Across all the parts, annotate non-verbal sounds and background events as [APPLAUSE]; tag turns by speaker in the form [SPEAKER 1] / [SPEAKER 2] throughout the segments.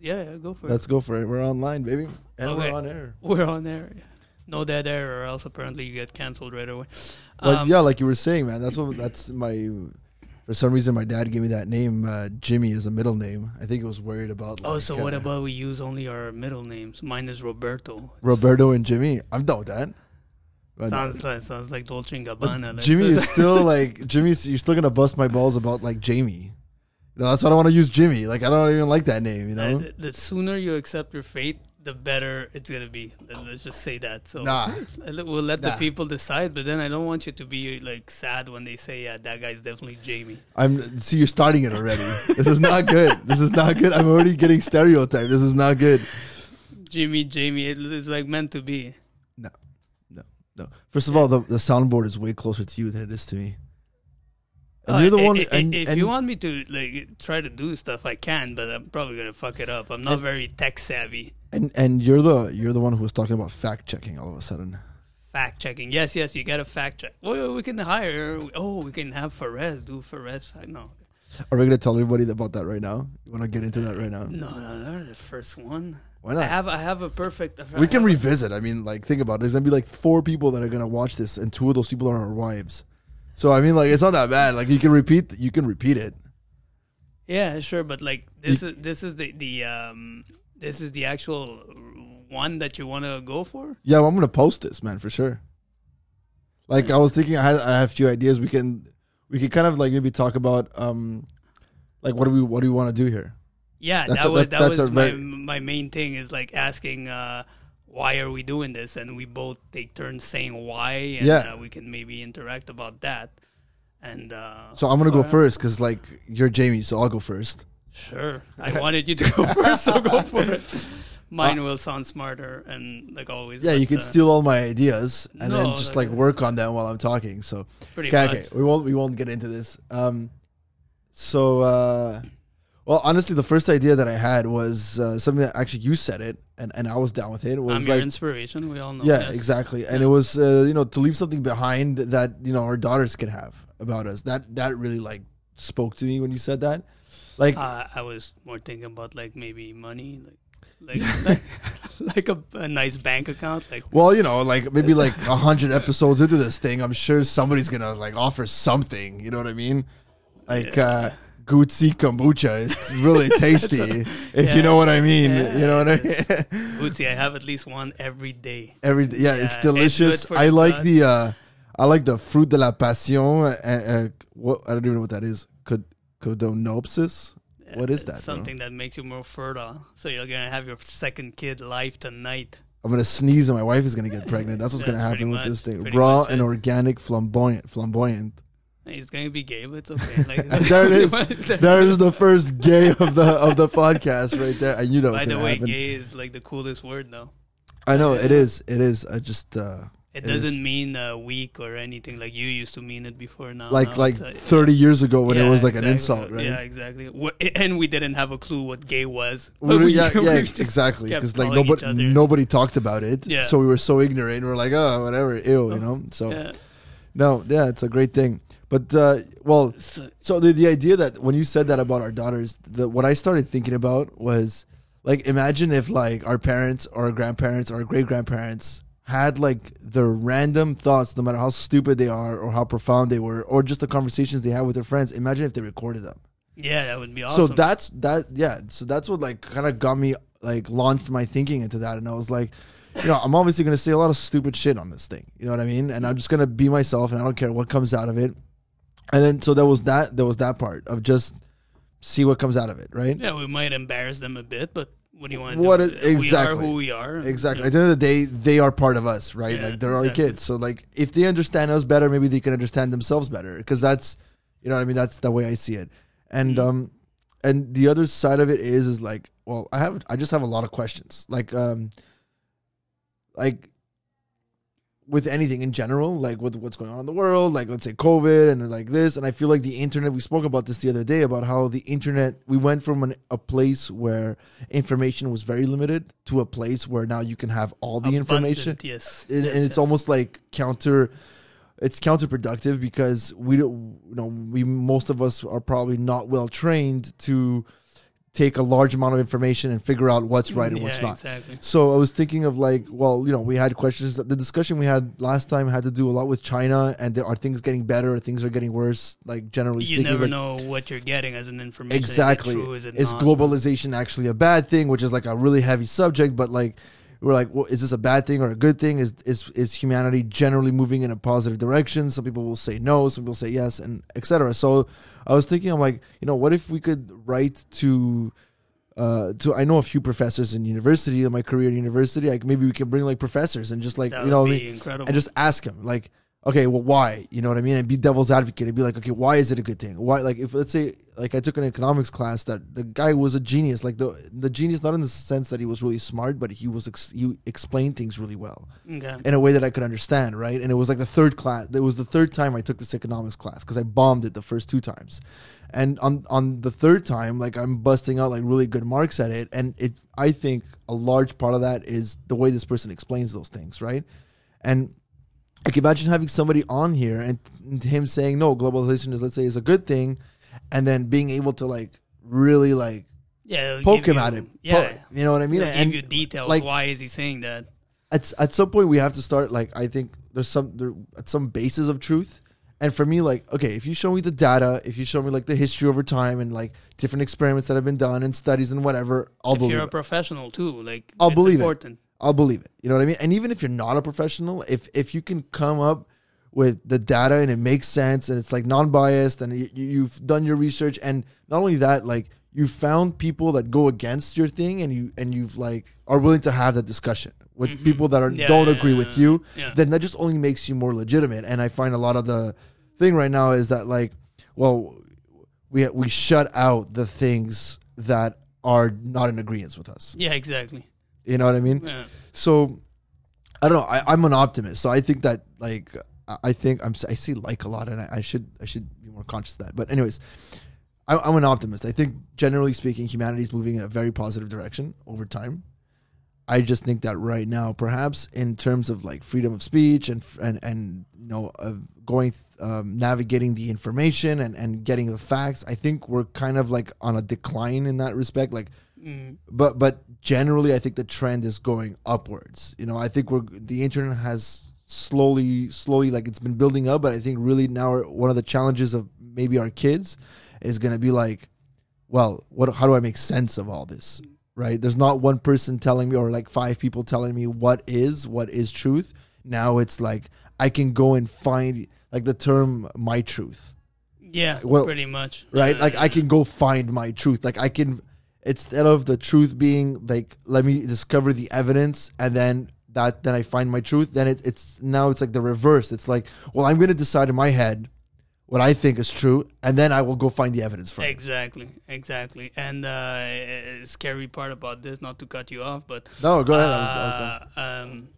[SPEAKER 1] Yeah, yeah, go for it.
[SPEAKER 2] Let's go for it. We're online, baby, and
[SPEAKER 1] Okay.
[SPEAKER 2] we're on air. [LAUGHS]
[SPEAKER 1] We're on air. Yeah. No dead air, or else apparently you get canceled right away.
[SPEAKER 2] But
[SPEAKER 1] Um,
[SPEAKER 2] yeah, like you were saying, man, that's what that's my. For some reason, my dad gave me that name, uh, Jimmy, is a middle name. I think he was worried about.
[SPEAKER 1] Oh,
[SPEAKER 2] like,
[SPEAKER 1] so what about we use only our middle names? Mine is Roberto.
[SPEAKER 2] Roberto and Jimmy? I'm done with that. But,
[SPEAKER 1] Sounds like sounds like Dolce and
[SPEAKER 2] but
[SPEAKER 1] Gabbana. like-
[SPEAKER 2] Jimmy is still [LAUGHS] like Jimmy's. You're still gonna bust my balls about like Jamie. You know, that's why I don't want to use Jimmy. Like I don't even like that name. You know.
[SPEAKER 1] Uh, the sooner you accept your fate, the better it's gonna be. Let- Let's just say that. So
[SPEAKER 2] Nah.
[SPEAKER 1] We'll let
[SPEAKER 2] Nah.
[SPEAKER 1] the people decide. But then I don't want you to be like sad when they say, "Yeah, that guy's definitely Jamie."
[SPEAKER 2] I'm see you're starting it already. [LAUGHS] this is not good. This is not good. I'm already getting stereotyped. This is not good.
[SPEAKER 1] Jimmy, Jamie, it- it's like meant to be.
[SPEAKER 2] No, no, no. First of all, the, the soundboard is way closer to you than it is to me. And
[SPEAKER 1] Uh,
[SPEAKER 2] you're the
[SPEAKER 1] i-
[SPEAKER 2] one.
[SPEAKER 1] i-
[SPEAKER 2] and,
[SPEAKER 1] if
[SPEAKER 2] and
[SPEAKER 1] you want me to like try to do stuff, I can, but I'm probably gonna fuck it up. I'm not very tech savvy.
[SPEAKER 2] and and you're the you're the one who was talking about fact checking all of a sudden.
[SPEAKER 1] Fact checking. Yes, yes, you got to fact check. Well, we can hire. Oh, we can have Perez do Perez I know.
[SPEAKER 2] Are we gonna tell everybody about that right now? You want to get into that right now?
[SPEAKER 1] no, no, no. The first one.
[SPEAKER 2] Why not?
[SPEAKER 1] I have, I have a perfect. I
[SPEAKER 2] we can revisit. I mean, like, think about it. There's gonna be like four people that are gonna watch this, and two of those people are our wives. So I mean, like, it's not that bad. Like, you can repeat. You can repeat it.
[SPEAKER 1] Yeah, sure, but like this is this is the the um this is the actual one that you want to go for.
[SPEAKER 2] Yeah, well, I'm gonna post this, man, for sure. Like, I was thinking, I had I have a few ideas. We can we can kind of like maybe talk about um, like what do we what do we want to do here?
[SPEAKER 1] Yeah,
[SPEAKER 2] That's
[SPEAKER 1] that
[SPEAKER 2] a-
[SPEAKER 1] was
[SPEAKER 2] that-
[SPEAKER 1] that, was my
[SPEAKER 2] very-
[SPEAKER 1] my main thing is like asking uh why are we doing this and we both take turns saying why and
[SPEAKER 2] Yeah.
[SPEAKER 1] uh, we can maybe interact about that. And uh
[SPEAKER 2] So I'm gonna go
[SPEAKER 1] for-
[SPEAKER 2] first because like you're Jamie, so I'll go first.
[SPEAKER 1] Sure. [LAUGHS] I wanted you to go [LAUGHS] first, so go for it. Mine will sound smarter and like always.
[SPEAKER 2] Uh, Yeah, you can
[SPEAKER 1] uh,
[SPEAKER 2] steal all my ideas and then just
[SPEAKER 1] like-
[SPEAKER 2] like work on them while I'm talking. So
[SPEAKER 1] pretty
[SPEAKER 2] okay,
[SPEAKER 1] much.
[SPEAKER 2] okay, we won't we won't get into this. Um, so uh, well, honestly, the first idea that I had was uh, something that actually you said it, and, and I was down with it. Was
[SPEAKER 1] I'm your
[SPEAKER 2] like
[SPEAKER 1] inspiration. We all know.
[SPEAKER 2] yeah,
[SPEAKER 1] that.
[SPEAKER 2] exactly, and it was uh, you know to leave something behind that you know our daughters can have about us. That that really like spoke to me when you said that. Like
[SPEAKER 1] Uh, I was more thinking about like maybe money, like like [LAUGHS] like, like a, a nice bank account. Like
[SPEAKER 2] Well, you know, like maybe like a hundred episodes into this thing, I'm sure somebody's gonna like offer something. You know what I mean? Like uh Gucci kombucha is really [LAUGHS] tasty, if
[SPEAKER 1] yeah.
[SPEAKER 2] you know what I mean.
[SPEAKER 1] Yeah.
[SPEAKER 2] You know what I mean? [LAUGHS]
[SPEAKER 1] Bootsy, I have at least one every day.
[SPEAKER 2] Every yeah,
[SPEAKER 1] Yeah,
[SPEAKER 2] it's
[SPEAKER 1] it's
[SPEAKER 2] delicious.
[SPEAKER 1] for
[SPEAKER 2] I like
[SPEAKER 1] gut.
[SPEAKER 2] the uh I like the fruit de la passion. Uh, uh, what I don't even know what that is. Cod- Codonopsis. What is
[SPEAKER 1] It's
[SPEAKER 2] that?
[SPEAKER 1] Something that makes you more fertile. So you're gonna have your second kid live tonight.
[SPEAKER 2] I'm gonna sneeze and my wife is gonna get pregnant. That's what's [LAUGHS] gonna happen with this thing. Raw and
[SPEAKER 1] it.
[SPEAKER 2] organic, flamboyant, flamboyant.
[SPEAKER 1] He's gonna be gay, but it's okay. [LAUGHS] Like,
[SPEAKER 2] there it is. [LAUGHS] there is the [LAUGHS] first gay of the of the podcast right there. I knew that was
[SPEAKER 1] By the
[SPEAKER 2] gonna
[SPEAKER 1] way,
[SPEAKER 2] happen.
[SPEAKER 1] gay is like the coolest word now.
[SPEAKER 2] I know it
[SPEAKER 1] Yeah.
[SPEAKER 2] is. It is. I just uh,
[SPEAKER 1] It,
[SPEAKER 2] It is.
[SPEAKER 1] doesn't mean uh, weak or anything like you used to mean it before. Now,
[SPEAKER 2] like
[SPEAKER 1] now
[SPEAKER 2] like
[SPEAKER 1] uh,
[SPEAKER 2] 30 years ago when it was like an insult, right?
[SPEAKER 1] Yeah, exactly. Wha- And we didn't have a clue what gay was.
[SPEAKER 2] We
[SPEAKER 1] we-
[SPEAKER 2] yeah,
[SPEAKER 1] we
[SPEAKER 2] yeah, exactly. Because like nobody nobody talked about it,
[SPEAKER 1] Yeah.
[SPEAKER 2] so we were so ignorant. We are like, oh, whatever, ew, you know. So
[SPEAKER 1] Yeah.
[SPEAKER 2] No, yeah, it's a great thing. But uh, well,
[SPEAKER 1] So-
[SPEAKER 2] the the idea that when you said that about our daughters, the what I started thinking about was like imagine if like our parents or our grandparents or our great grandparents had like their random thoughts, no matter how stupid they are or how profound they were, or just the conversations they had with their friends. Imagine if they recorded them.
[SPEAKER 1] yeah, that would be awesome.
[SPEAKER 2] So that's that yeah. So that's what like kind of got me like launched my thinking into that, and I was like, you know, I'm obviously gonna say a lot of stupid shit on this thing. You know what I mean? And I'm just gonna be myself, and I don't care what comes out of it. And then so there was that there was that part of just see what comes out of it, right?
[SPEAKER 1] yeah, we might embarrass them a bit, but what do you want to
[SPEAKER 2] What
[SPEAKER 1] do?
[SPEAKER 2] is-
[SPEAKER 1] we
[SPEAKER 2] exactly.
[SPEAKER 1] are who we are.
[SPEAKER 2] Exactly. At the end of the day, they are part of us, right?
[SPEAKER 1] Yeah,
[SPEAKER 2] like they're our kids. So like if they understand us better, maybe they can understand themselves better. Because that's you know what I mean. That's the way I see it. And
[SPEAKER 1] Mhm.
[SPEAKER 2] um, and the other side of it is is like, well, I have I just have a lot of questions. Like um, like with anything in general, like with what's going on in the world, like let's say COVID and like this, and I feel like the internet. We spoke about this the other day about how the internet. We went from an, a place where information was very limited to a place where now you can have all the information,
[SPEAKER 1] Yes.
[SPEAKER 2] and,
[SPEAKER 1] yes,
[SPEAKER 2] and it's
[SPEAKER 1] yes.
[SPEAKER 2] almost like counter. It's counterproductive because we don't, you know, we most of us are probably not well trained to take a large amount of information and figure out what's right and
[SPEAKER 1] yeah,
[SPEAKER 2] what's not.
[SPEAKER 1] exactly.
[SPEAKER 2] So I was thinking of like, well, you know, we had questions. The discussion we had last time had to do a lot with China, and there are things getting better, things are getting worse. Like generally speaking.
[SPEAKER 1] You
[SPEAKER 2] speaking,
[SPEAKER 1] never
[SPEAKER 2] like,
[SPEAKER 1] know what you're getting as an information. Is it
[SPEAKER 2] exactly.
[SPEAKER 1] true? Is, it
[SPEAKER 2] is globalization actually a bad thing? Which is like a really heavy subject, but like we're like, well, is this a bad thing or a good thing? Is is is humanity generally moving in a positive direction? Some people will say no, some people say yes, and etc. So I was thinking, I'm like, you know, what if we could write to uh, to I know a few professors in university in my career in university. Like maybe we can bring like professors and just like
[SPEAKER 1] That
[SPEAKER 2] you know I mean, and just ask them like, okay, well, why? You know what I mean? And be devil's advocate and be like, okay, why is it a good thing? Why? Like if let's say like I took an economics class that the guy was a genius, like the the genius not in the sense that he was really smart, but he was ex- he explained things really well
[SPEAKER 1] okay.
[SPEAKER 2] in a way that I could understand, right? And it was like the third class. It was the third time I took this economics class because I bombed it the first two times. And on on the third time, like I'm busting out like really good marks at it, and it I think a large part of that is the way this person explains those things, right? And Can imagine having somebody on here and, him saying no, globalization is let's say is a good thing, and then being able to like really like
[SPEAKER 1] Yeah.
[SPEAKER 2] poke him
[SPEAKER 1] you-
[SPEAKER 2] at it.
[SPEAKER 1] Yeah.
[SPEAKER 2] Po- you know what I mean? And
[SPEAKER 1] give you details.
[SPEAKER 2] like-
[SPEAKER 1] why is he saying that?
[SPEAKER 2] at at some point we have to start like I think there's some there at some basis of truth. And for me, like, okay, if you show me the data, if you show me like the history over time and like different experiments that have been done and studies and whatever, I'll
[SPEAKER 1] if
[SPEAKER 2] believe
[SPEAKER 1] you're a
[SPEAKER 2] it.
[SPEAKER 1] professional too, like
[SPEAKER 2] I'll
[SPEAKER 1] it's
[SPEAKER 2] believe it. I'll believe it. You know what I mean? And even if you're not a professional, if if you can come up with the data and it makes sense and it's like non-biased and you, you've done your research and not only that, like you found people that go against your thing and you and you've like are willing to have that discussion with mm-hmm. people that are
[SPEAKER 1] Yeah,
[SPEAKER 2] don't
[SPEAKER 1] yeah,
[SPEAKER 2] agree
[SPEAKER 1] yeah,
[SPEAKER 2] with you, then that just only makes you more legitimate. And I find a lot of the thing right now is that like, well, we we shut out the things that are not in agreement with us.
[SPEAKER 1] Yeah, exactly.
[SPEAKER 2] You know what I mean?
[SPEAKER 1] Yeah.
[SPEAKER 2] So I don't know. I, I'm an optimist, so I think that like I- think I'm I say like a lot, and I, I should I should be more conscious of that. But anyways, I, I'm an optimist. I think generally speaking, humanity is moving in a very positive direction over time. I just think that right now, perhaps in terms of like freedom of speech and and and you know of going um, navigating the information and and getting the facts, I think we're kind of like on a decline in that respect. Like
[SPEAKER 1] Mm.
[SPEAKER 2] but but generally i think the trend is going upwards you know i think we're the internet has slowly slowly like it's been building up but i think really now one of the challenges of maybe our kids is going to be like well what how do i make sense of all this right there's not one person telling me or like five people telling me what is what is truth now it's like i can go and find like the term my truth
[SPEAKER 1] Yeah,
[SPEAKER 2] Well,
[SPEAKER 1] pretty much.
[SPEAKER 2] right? Like I can go find my truth. Like I can instead of the truth being like let me discover the evidence and then that then I find my truth. Then it, it's now it's like the reverse. It's like well I'm going to decide in my head what I think is true and then I will go find the evidence for it.
[SPEAKER 1] Exactly, exactly. And uh, scary part about this, not to cut you off, but
[SPEAKER 2] No, go ahead. I was, I was
[SPEAKER 1] uh, um,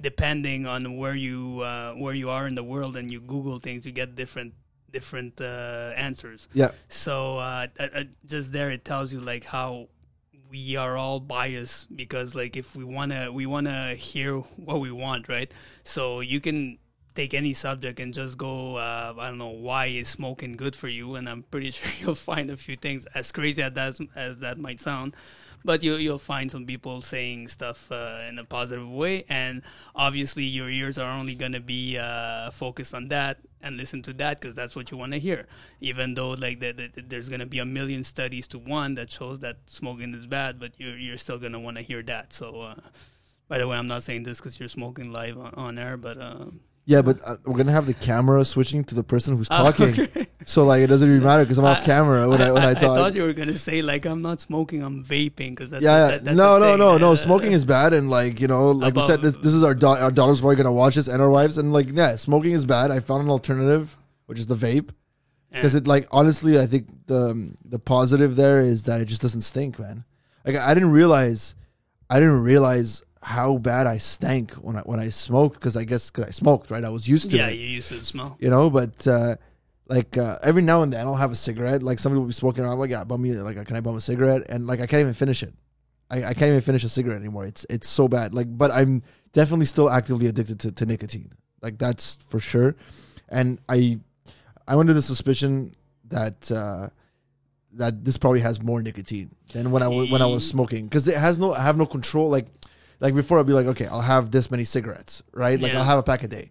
[SPEAKER 1] depending on where you uh, where you are in the world and you Google things, you get different different uh, answers.
[SPEAKER 2] Yeah.
[SPEAKER 1] So uh, just there, it tells you like how we are all biased because like if we wanna we wanna hear what we want, right? So you can take any subject and just go uh, I don't know why is smoking good for you, and I'm pretty [LAUGHS] sure you'll find a few things as crazy as that as that might sound. But you, you'll find some people saying stuff uh, in a positive way, and obviously your ears are only going to be uh, focused on that and listen to that because that's what you want to hear. Even though like the, the, there's going to be a million studies to one that shows that smoking is bad, but you're you're still going to want to hear that. So, uh, by the way, I'm not saying this because you're smoking live on, on air, but uh,
[SPEAKER 2] Yeah, but uh, we're gonna have the camera switching to the person who's
[SPEAKER 1] Ah,
[SPEAKER 2] talking, [LAUGHS]
[SPEAKER 1] okay.
[SPEAKER 2] so like it doesn't really matter because I'm off camera when I, when I, talk.
[SPEAKER 1] I thought you were gonna say like I'm not smoking, I'm vaping because that's
[SPEAKER 2] yeah,
[SPEAKER 1] that, that's
[SPEAKER 2] no, no,
[SPEAKER 1] thing.
[SPEAKER 2] no, no.
[SPEAKER 1] Uh, [LAUGHS]
[SPEAKER 2] Smoking is bad, and like you know, like we said, this,
[SPEAKER 1] Above-
[SPEAKER 2] this is our da- our daughter's probably gonna watch this, and our wives, and like yeah, smoking is bad. I found an alternative, which is the vape, because
[SPEAKER 1] yeah.
[SPEAKER 2] it like honestly, I think the the positive there is that it just doesn't stink, man. Like I didn't realize, I didn't realize how bad I stank when I when I smoked because I guess because I smoked, right? I was used to
[SPEAKER 1] yeah,
[SPEAKER 2] it
[SPEAKER 1] you used to smell.
[SPEAKER 2] you know. But uh, like uh, every now and then, I'll have a cigarette. Like somebody will be smoking around, like, yeah, bum me, like, can I bum a cigarette? And like, I can't even finish it. I, I can't even finish a cigarette anymore. It's it's so bad. Like, but I'm definitely still actively addicted to, to nicotine. Like that's for sure. And I I'm under the suspicion that uh, that this probably has more nicotine than when I wa- when I was smoking because it has no I have no control like like before I'd be like okay I'll have this many cigarettes right like
[SPEAKER 1] Yeah.
[SPEAKER 2] I'll have a pack a day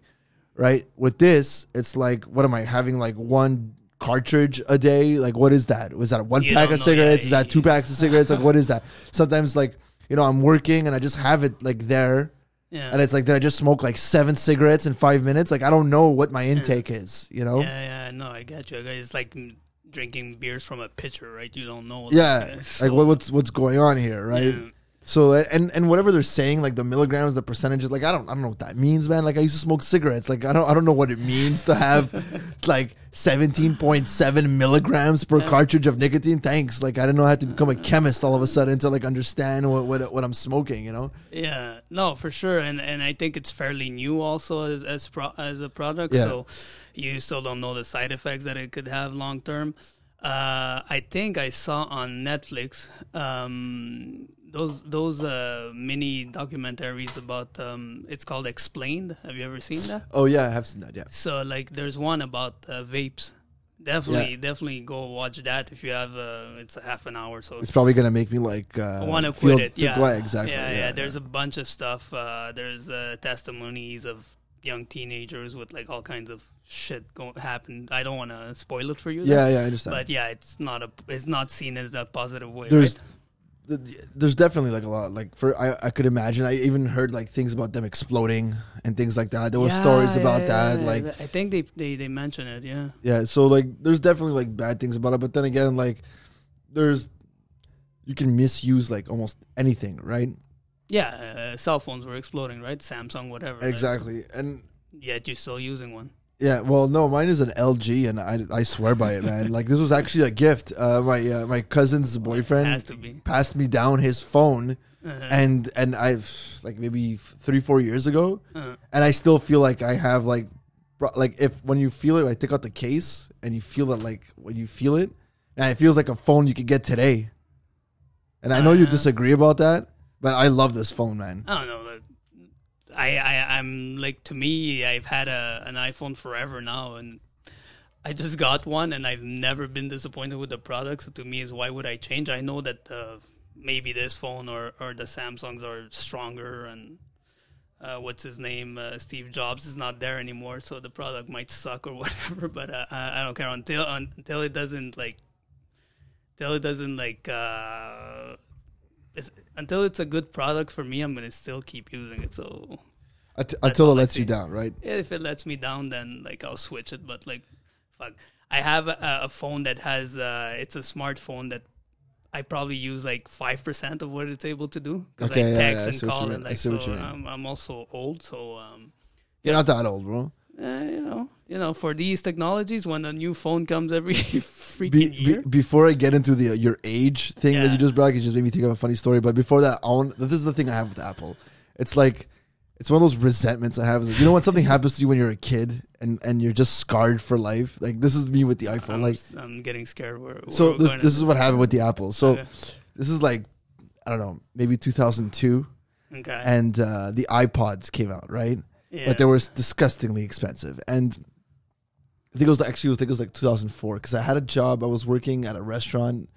[SPEAKER 2] right with this it's like what am I having like one cartridge a day like what is that was that one
[SPEAKER 1] You
[SPEAKER 2] pack
[SPEAKER 1] don't
[SPEAKER 2] of
[SPEAKER 1] know,
[SPEAKER 2] cigarettes
[SPEAKER 1] yeah,
[SPEAKER 2] is that two [LAUGHS] packs of cigarettes like what is that sometimes like you know I'm working and I just have it like there
[SPEAKER 1] Yeah.
[SPEAKER 2] and it's like did I just smoke like seven cigarettes in five minutes like I don't know what my intake is you know
[SPEAKER 1] Yeah, yeah, no, I got you. It's like mm, drinking beers from a pitcher, right? You don't know.
[SPEAKER 2] Yeah, like [LAUGHS] what, what's what's going on here, right?
[SPEAKER 1] Yeah.
[SPEAKER 2] So and and whatever they're saying, like the milligrams, the percentages, like I don't I don't know what that means, man. Like I used to smoke cigarettes, like I don't I don't know what it means to have [LAUGHS] like seventeen point seven milligrams per cartridge of nicotine. Thanks, like I didn't know I had to become a chemist all of a sudden to like understand what what, what I'm smoking, you know?
[SPEAKER 1] Yeah, no, for sure, and and I think it's fairly new also as as pro, as a product.
[SPEAKER 2] Yeah.
[SPEAKER 1] So you still don't know the side effects that it could have long term. Uh, I think I saw on Netflix um, those those uh, mini documentaries about. Um, it's called Explained. Have you ever seen that?
[SPEAKER 2] Oh yeah, I have seen that. Yeah,
[SPEAKER 1] So like, there's one about uh, vapes. Definitely, definitely go watch that if you have. Uh, it's a half an hour, so
[SPEAKER 2] it's probably gonna make me like uh,
[SPEAKER 1] I want to
[SPEAKER 2] feel-
[SPEAKER 1] quit it. Yeah,
[SPEAKER 2] exactly.
[SPEAKER 1] Yeah, yeah. There's a bunch of stuff. Uh, there's uh, testimonies of young teenagers with like all kinds of shit going happen. I don't want to spoil it for you.
[SPEAKER 2] yeah,
[SPEAKER 1] though,
[SPEAKER 2] yeah, I understand.
[SPEAKER 1] But yeah, it's not a. It's not seen as a positive way.
[SPEAKER 2] there's
[SPEAKER 1] right?
[SPEAKER 2] th- there's definitely like a lot like for I, I could imagine I even heard like things about them exploding and things like that there were
[SPEAKER 1] Yeah,
[SPEAKER 2] stories about
[SPEAKER 1] yeah,
[SPEAKER 2] that
[SPEAKER 1] yeah,
[SPEAKER 2] like
[SPEAKER 1] I think they they they mention it. Yeah.
[SPEAKER 2] yeah so like there's definitely like bad things about it but then again like there's you can misuse like almost anything right
[SPEAKER 1] Yeah, uh, cell phones were exploding, right? Samsung, whatever.
[SPEAKER 2] exactly and
[SPEAKER 1] yet you're still using one.
[SPEAKER 2] Yeah well no mine is an LG and I, I swear by it man like this was actually a gift uh my uh, my cousin's boyfriend
[SPEAKER 1] Has to be.
[SPEAKER 2] passed me down his phone
[SPEAKER 1] Uh-huh.
[SPEAKER 2] and and I've like maybe three four years ago
[SPEAKER 1] Uh-huh.
[SPEAKER 2] and I still feel like I have like like if when you feel it, I take out the case and you feel it like when you feel it, and it feels like a phone you could get today. And I know you
[SPEAKER 1] Uh,
[SPEAKER 2] disagree about that, but I love this phone, man.
[SPEAKER 1] I don't know. I, I I'm like to me, I've had a an iPhone forever now, and I just got one, and I've never been disappointed with the product. So to me, is why would I change? I know that uh, maybe this phone or or the Samsungs are stronger, and uh, what's his name, uh, Steve Jobs is not there anymore, so the product might suck or [LAUGHS] whatever. But uh, I, I don't care until until it doesn't like until it doesn't like. Until it's a good product for me, I'm gonna still keep using it. So
[SPEAKER 2] Ut- until it lets you down, right?
[SPEAKER 1] Yeah, if it lets me down, then like I'll switch it. But like, fuck, I have a, a phone that has uh, it's a smartphone that I probably use like five percent of what it's able to do because
[SPEAKER 2] Okay,
[SPEAKER 1] I
[SPEAKER 2] yeah,
[SPEAKER 1] text
[SPEAKER 2] yeah, I
[SPEAKER 1] and
[SPEAKER 2] see what you
[SPEAKER 1] call
[SPEAKER 2] mean.
[SPEAKER 1] and
[SPEAKER 2] I
[SPEAKER 1] like
[SPEAKER 2] see
[SPEAKER 1] so.
[SPEAKER 2] what you mean.
[SPEAKER 1] I'm, I'm also old, so um,
[SPEAKER 2] You're not that old, bro.
[SPEAKER 1] You know, for these technologies, when a new phone comes every [LAUGHS] freaking
[SPEAKER 2] Be, be,
[SPEAKER 1] year,
[SPEAKER 2] before I get into the uh, your age thing that you just brought, it just made me think of a funny story. But before that, I want, this is the thing I have with Apple. It's like it's one of those resentments I have. Is like, you know when something [LAUGHS] happens to you when you're a kid and and you're just scarred for life. Like this is me with the iPhone.
[SPEAKER 1] I'm,
[SPEAKER 2] like
[SPEAKER 1] I'm getting scared. Where, where
[SPEAKER 2] so
[SPEAKER 1] we're
[SPEAKER 2] this this is what happened with the Apple. So
[SPEAKER 1] Okay.
[SPEAKER 2] this is like I don't know, maybe 2002,
[SPEAKER 1] Okay.
[SPEAKER 2] and uh, the iPods came out, right?
[SPEAKER 1] yeah.
[SPEAKER 2] But they were disgustingly expensive, and I think it was actually I think it was like 2004 because I had a job. I was working at a restaurant,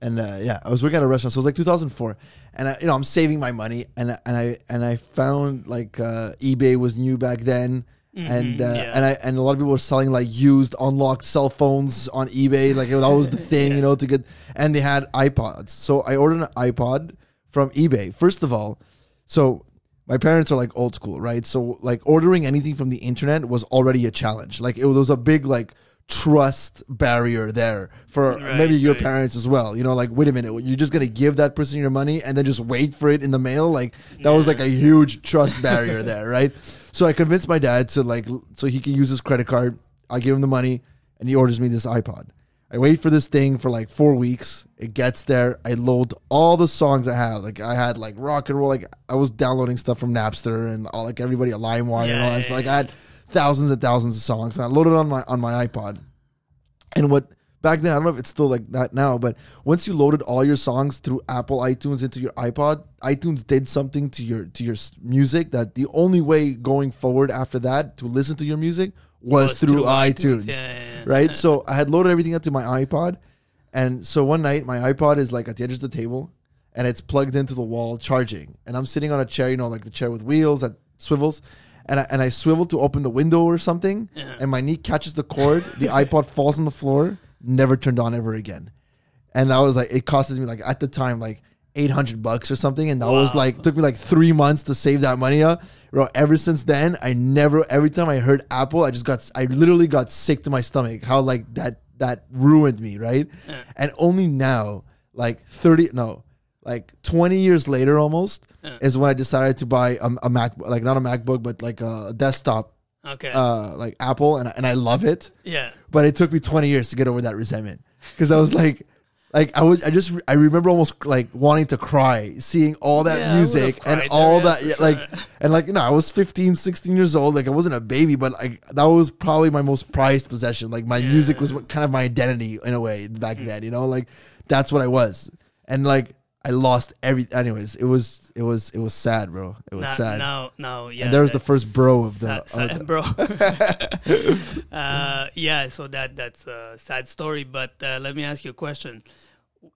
[SPEAKER 2] and uh, yeah, I was working at a restaurant. So it was like 2004, and I, you know I'm saving my money, and I- and I and I found like uh, eBay was new back then. And uh,
[SPEAKER 1] yeah.
[SPEAKER 2] and I and a lot of people were selling like used unlocked cell phones on eBay like that was always the [LAUGHS] thing you know to get and they had iPods so I ordered an iPod from eBay first of all so my parents are like old school, right? So like ordering anything from the internet was already a challenge. Like it was a big like trust barrier there for
[SPEAKER 1] Right,
[SPEAKER 2] maybe your
[SPEAKER 1] right.
[SPEAKER 2] parents as well. You know, like wait a minute, you're just gonna give that person your money and then just wait for it in the mail. Like that was like a huge trust barrier [LAUGHS] there, right? So I convinced my dad to like so he can use his credit card. I give him the money and he orders me this iPod. I wait for this thing for like four weeks. It gets there. I load all the songs I have. Like I had like rock and roll. Like I was downloading stuff from Napster and all like everybody at LimeWire and all
[SPEAKER 1] yeah,
[SPEAKER 2] that. like
[SPEAKER 1] yeah.
[SPEAKER 2] I had thousands and thousands of songs. And I loaded it on my on my iPod. And what back then I don't know if it's still like that now, but once you loaded all your songs through Apple iTunes into your iPod, iTunes did something to your to your music that the only way going forward after that to listen to your music was,
[SPEAKER 1] Was
[SPEAKER 2] through,
[SPEAKER 1] through
[SPEAKER 2] iTunes
[SPEAKER 1] iTunes. Yeah, yeah, yeah.
[SPEAKER 2] right? [LAUGHS] So I had loaded everything up to my iPod, And so one night, my iPod is like at the edge of the table, and it's plugged into the wall charging. And I'm sitting on a chair, you know, like the chair with wheels that swivels. And I, and I swivel to open the window or something, and my knee catches the cord. the [LAUGHS] iPod falls on the floor, never turned on ever again. And I was like, it costed me like at the time like eight hundred bucks or something, and that was like took me like three months to save that money up. Bro, ever since then, I never. Every time I heard Apple, I just got, I literally got sick to my stomach. How like that that ruined me, right?
[SPEAKER 1] Yeah.
[SPEAKER 2] And only now, like thirty, no, like twenty years later, almost
[SPEAKER 1] Yeah.
[SPEAKER 2] is when I decided to buy a, a Mac, like not a MacBook, but like a desktop,
[SPEAKER 1] Okay.
[SPEAKER 2] uh, like Apple, and and I love it
[SPEAKER 1] yeah.
[SPEAKER 2] but it took me 20 years to get over that resentment because I was like, like I was, I just, I remember almost like wanting to cry seeing all that
[SPEAKER 1] Yeah,
[SPEAKER 2] music and all
[SPEAKER 1] there,
[SPEAKER 2] that,
[SPEAKER 1] yeah,
[SPEAKER 2] yeah, like,
[SPEAKER 1] sure.
[SPEAKER 2] and like, you know, I was 15, 16 years old. Like I wasn't a baby, but like that was probably my most prized possession. Like my music was what, kind of my identity in a way back
[SPEAKER 1] Mm.
[SPEAKER 2] then, you know, like that's what I was. And like, I lost every, anyways, it was, it was, it was sad, bro. It was sad.
[SPEAKER 1] No, no, yeah.
[SPEAKER 2] And there was the first bro of the-
[SPEAKER 1] sad, sad bro. [LAUGHS] [LAUGHS] uh, yeah, so that that's a sad story. But uh, let me ask you a question: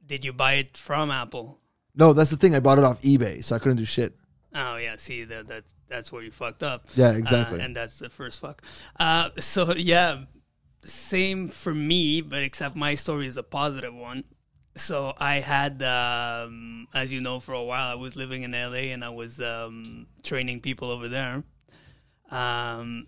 [SPEAKER 1] Did you buy it from Apple?
[SPEAKER 2] no, that's the thing. I bought it off eBay, so I couldn't do shit.
[SPEAKER 1] Oh yeah, see that that that's where you fucked up.
[SPEAKER 2] Yeah,
[SPEAKER 1] Uh,
[SPEAKER 2] exactly.
[SPEAKER 1] and that's the first fuck. Uh, so yeah, same for me, but except my story is a positive one. So I had, um, as you know, for a while I was living in LA and I was um, training people over there, um,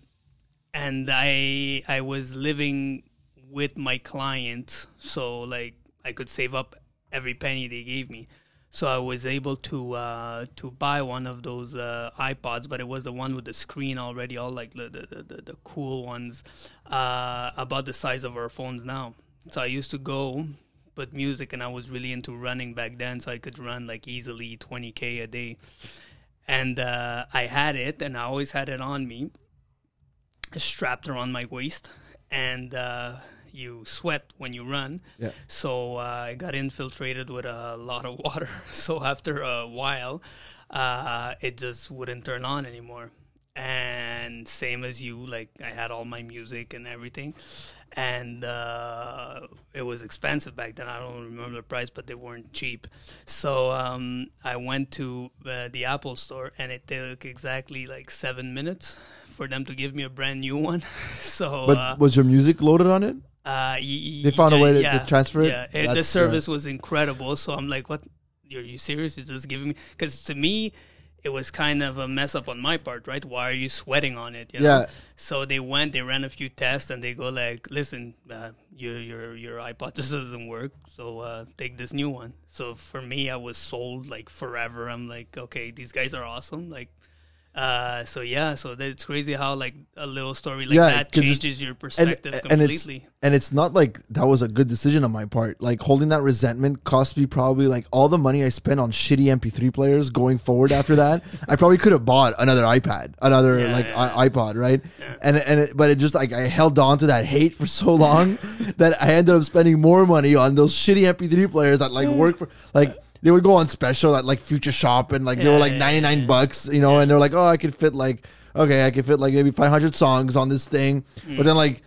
[SPEAKER 1] and I I was living with my client, so like I could save up every penny they gave me. So I was able to uh, to buy one of those uh, iPods, but it was the one with the screen already, all like the the, the, the, the cool ones, uh, about the size of our phones now. So I used to go put music, and I was really into running back then, so I could run like easily 20k a day. And uh, I had it, and I always had it on me, strapped around my waist, and uh, you sweat when you run.
[SPEAKER 2] Yeah.
[SPEAKER 1] So uh, I got infiltrated with a lot of [LAUGHS] water. So after a while, uh, it just wouldn't turn on anymore. And same as you, like I had all my music and everything, and uh, it was expensive back then. I don't remember the price, but they weren't cheap. So um, I went to uh, the Apple store, and it took exactly like seven minutes for them to give me a brand new one. [LAUGHS] so
[SPEAKER 2] But
[SPEAKER 1] uh,
[SPEAKER 2] was your music loaded on it?
[SPEAKER 1] uh, y-
[SPEAKER 2] They found a
[SPEAKER 1] y-
[SPEAKER 2] way to- to transfer it?
[SPEAKER 1] Yeah, it- the
[SPEAKER 2] uh,
[SPEAKER 1] service was incredible. So I'm like, "What? Are you serious? You're just giving me?" Because to me, it was kind of a mess up on my part, right? Why are you sweating on it? You know?
[SPEAKER 2] Yeah.
[SPEAKER 1] So they went, they ran a few tests, and they go like, "Listen, uh, your your your just doesn't work. So uh, take this new one." So for me, I was sold like forever. I'm like, okay, these guys are awesome. Like. Uh, so yeah, so it's crazy how like a little story like
[SPEAKER 2] Yeah,
[SPEAKER 1] that changes your
[SPEAKER 2] And,
[SPEAKER 1] perspective
[SPEAKER 2] and it's
[SPEAKER 1] completely.
[SPEAKER 2] and it's not like that was a good decision on my part. Like holding that resentment cost me probably like all the money I spent on shitty MP3 players going forward after that. I probably could have bought another iPad, another
[SPEAKER 1] Yeah,
[SPEAKER 2] like
[SPEAKER 1] yeah,
[SPEAKER 2] I- iPod, right? And and it, but it just like I held on to that hate for so long [LAUGHS] that I ended up spending more money on those shitty MP3 players that like work for like they would go on special at like Future Shop and like they were like
[SPEAKER 1] yeah,
[SPEAKER 2] 99
[SPEAKER 1] yeah.
[SPEAKER 2] bucks, you know, and they're like, "Oh, I could fit like okay, I could fit like maybe 500 songs on this thing." But then like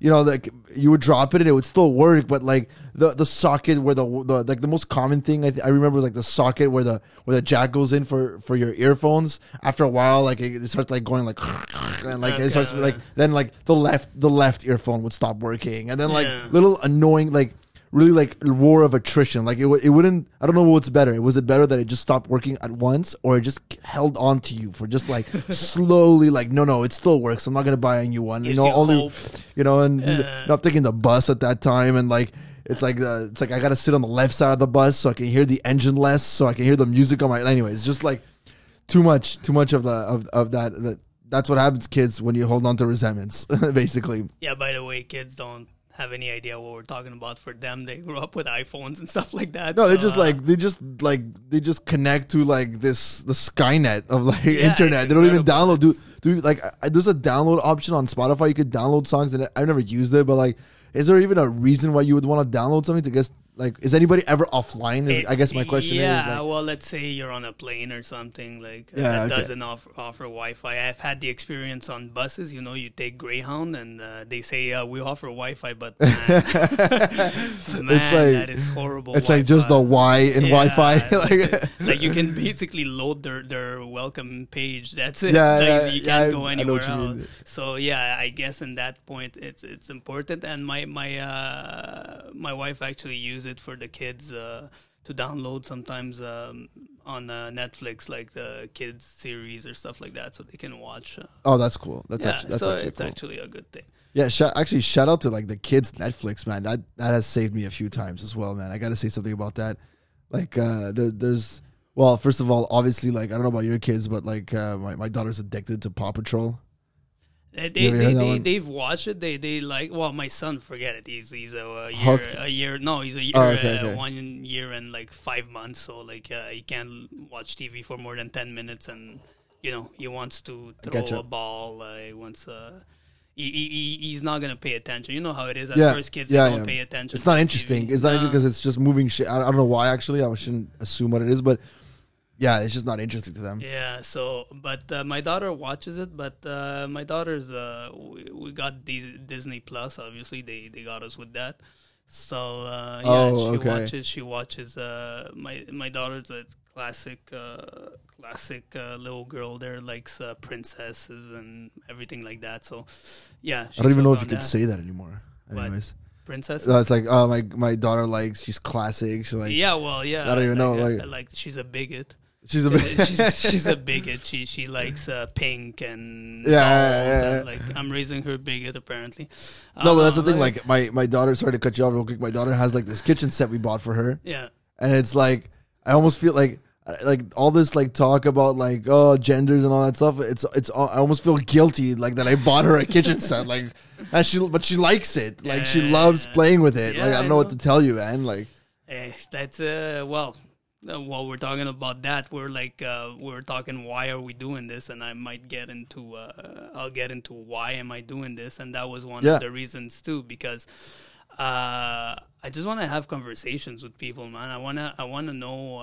[SPEAKER 2] you know, like you would drop it and it would still work, but like the the socket where the, the like the most common thing I, th- I remember was like the socket where the where the jack goes in for for your earphones. After a while, like it, it starts like going like [LAUGHS] and like it
[SPEAKER 1] Okay,
[SPEAKER 2] starts like then like the left the left earphone would stop working, and then like
[SPEAKER 1] Yeah.
[SPEAKER 2] little annoying like really like war of attrition. Like it w- it wouldn't. I don't know what's better. Was it better that it just stopped working at once, or it just held on to you for just like [LAUGHS] slowly like no no it still works. I'm not gonna buy a new one. You know
[SPEAKER 1] you
[SPEAKER 2] only
[SPEAKER 1] hope.
[SPEAKER 2] you know and you I'm taking the bus at that time and like. It's like uh, it's like I gotta sit on the left side of the bus so I can hear the engine less, so I can hear the music on my. Anyways, just like too much, too much of the of, of that. that that's what happens, kids, when you hold on to resentments. [LAUGHS] basically,
[SPEAKER 1] Yeah, by the way, kids don't have any idea what we're talking about. For them, they grew up with iPhones and [LAUGHS] stuff like that.
[SPEAKER 2] no, they
[SPEAKER 1] so,
[SPEAKER 2] just
[SPEAKER 1] uh,
[SPEAKER 2] like they just like they just connect to like this the Skynet of like
[SPEAKER 1] Yeah,
[SPEAKER 2] internet. They don't even download. Do do like I, there's a download option on Spotify. You could download songs, and I've never used it, but like, is there even a reason why you would want to download something to just like is anybody ever offline? Is,
[SPEAKER 1] It-
[SPEAKER 2] I guess my question
[SPEAKER 1] yeah,
[SPEAKER 2] is like,
[SPEAKER 1] well, let's say you're on a plane or something like uh,
[SPEAKER 2] Yeah,
[SPEAKER 1] that
[SPEAKER 2] okay.
[SPEAKER 1] doesn't offer, offer Wi-Fi. I've had the experience on buses. You know, you take Greyhound and uh, they say uh, we offer Wi-Fi, but man, [LAUGHS] man,
[SPEAKER 2] It's like-
[SPEAKER 1] that is horrible.
[SPEAKER 2] it's like just the
[SPEAKER 1] Wi-Fi.
[SPEAKER 2] Y in
[SPEAKER 1] Yeah,
[SPEAKER 2] Wi-Fi.
[SPEAKER 1] like, [LAUGHS]
[SPEAKER 2] like,
[SPEAKER 1] like you can basically load their, their welcome page. That's it.
[SPEAKER 2] Yeah, yeah,
[SPEAKER 1] you can't go anywhere else. So yeah, I guess in that point it's it's important. And my my uh, my wife actually used it for the kids uh, to download sometimes um, on uh, Netflix, like the kids series or stuff like that, so they can watch. Uh,
[SPEAKER 2] oh, that's cool. That's
[SPEAKER 1] yeah,
[SPEAKER 2] actually that's
[SPEAKER 1] so
[SPEAKER 2] actually
[SPEAKER 1] it's
[SPEAKER 2] cool.
[SPEAKER 1] actually a good thing.
[SPEAKER 2] Yeah, sh- actually, shout out to like the kids Netflix, man. That that has saved me a few times as well, man. I got to say something about that. Like, uh, there, there's well, first of all, obviously, like I don't know about your kids, but like uh, my my daughter's addicted to Paw Patrol.
[SPEAKER 1] They they, they, they they've watched it. They they like. Well, my son, forget it. He's he's a, a year
[SPEAKER 2] Hooked.
[SPEAKER 1] a year. No, he's a year
[SPEAKER 2] Oh, okay,
[SPEAKER 1] uh,
[SPEAKER 2] okay.
[SPEAKER 1] one year and like five months. So like uh, he can't watch TV for more than ten minutes, and you know he wants to throw
[SPEAKER 2] Gotcha.
[SPEAKER 1] a ball. Uh, he wants. Uh, he, he, he- he's not gonna pay attention. You know how it is. At
[SPEAKER 2] Yeah,
[SPEAKER 1] first, kids
[SPEAKER 2] yeah,
[SPEAKER 1] don't
[SPEAKER 2] yeah.
[SPEAKER 1] pay attention.
[SPEAKER 2] It's not interesting.
[SPEAKER 1] TV.
[SPEAKER 2] It's not
[SPEAKER 1] No.
[SPEAKER 2] because it's just moving shit. I, I don't know why actually. I shouldn't assume what it is, but yeah, it's just not interesting to them.
[SPEAKER 1] Yeah, so but uh, my daughter watches it, but uh, my daughter's uh, we, we got Dis- Disney Plus. Obviously, they they got us with that. So uh, yeah,
[SPEAKER 2] Oh,
[SPEAKER 1] she
[SPEAKER 2] okay.
[SPEAKER 1] watches. She watches. Uh, my my daughter's a classic uh, classic uh, little girl. There likes uh, princesses and everything like that. So yeah,
[SPEAKER 2] I don't even know if you
[SPEAKER 1] could
[SPEAKER 2] could say that anymore. Anyways,
[SPEAKER 1] princesses.
[SPEAKER 2] no, it's like oh my my daughter likes she's classic. She like
[SPEAKER 1] yeah, well, yeah.
[SPEAKER 2] I don't even know,
[SPEAKER 1] uh,
[SPEAKER 2] like-
[SPEAKER 1] like she's a bigot.
[SPEAKER 2] She's a bit.
[SPEAKER 1] she's, she's a [LAUGHS] bigot. She she likes uh, pink and
[SPEAKER 2] Yeah, yeah, yeah, yeah.
[SPEAKER 1] like I'm raising her bigot apparently.
[SPEAKER 2] no, but that's the
[SPEAKER 1] Uh,
[SPEAKER 2] thing. Like my my daughter. Sorry to cut you off real quick. My daughter has like this kitchen set we bought for her,
[SPEAKER 1] yeah,
[SPEAKER 2] and it's like I almost feel like like all this like talk about like oh genders and all that stuff. It's it's I almost feel guilty like that I bought her a kitchen set like [LAUGHS] and she but she likes it like she
[SPEAKER 1] Yeah.
[SPEAKER 2] loves playing with it.
[SPEAKER 1] Yeah,
[SPEAKER 2] like I
[SPEAKER 1] I
[SPEAKER 2] don't know what to tell you, man. Like
[SPEAKER 1] Eh, that's uh well. Uh, While we're talking about that, we're like uh, we're talking why are we doing this, and I might get into uh, I'll get into why am I doing this, and that was one
[SPEAKER 2] Yeah.
[SPEAKER 1] of the reasons too because uh, I just want to have conversations with people, man. I wanna I wanna know.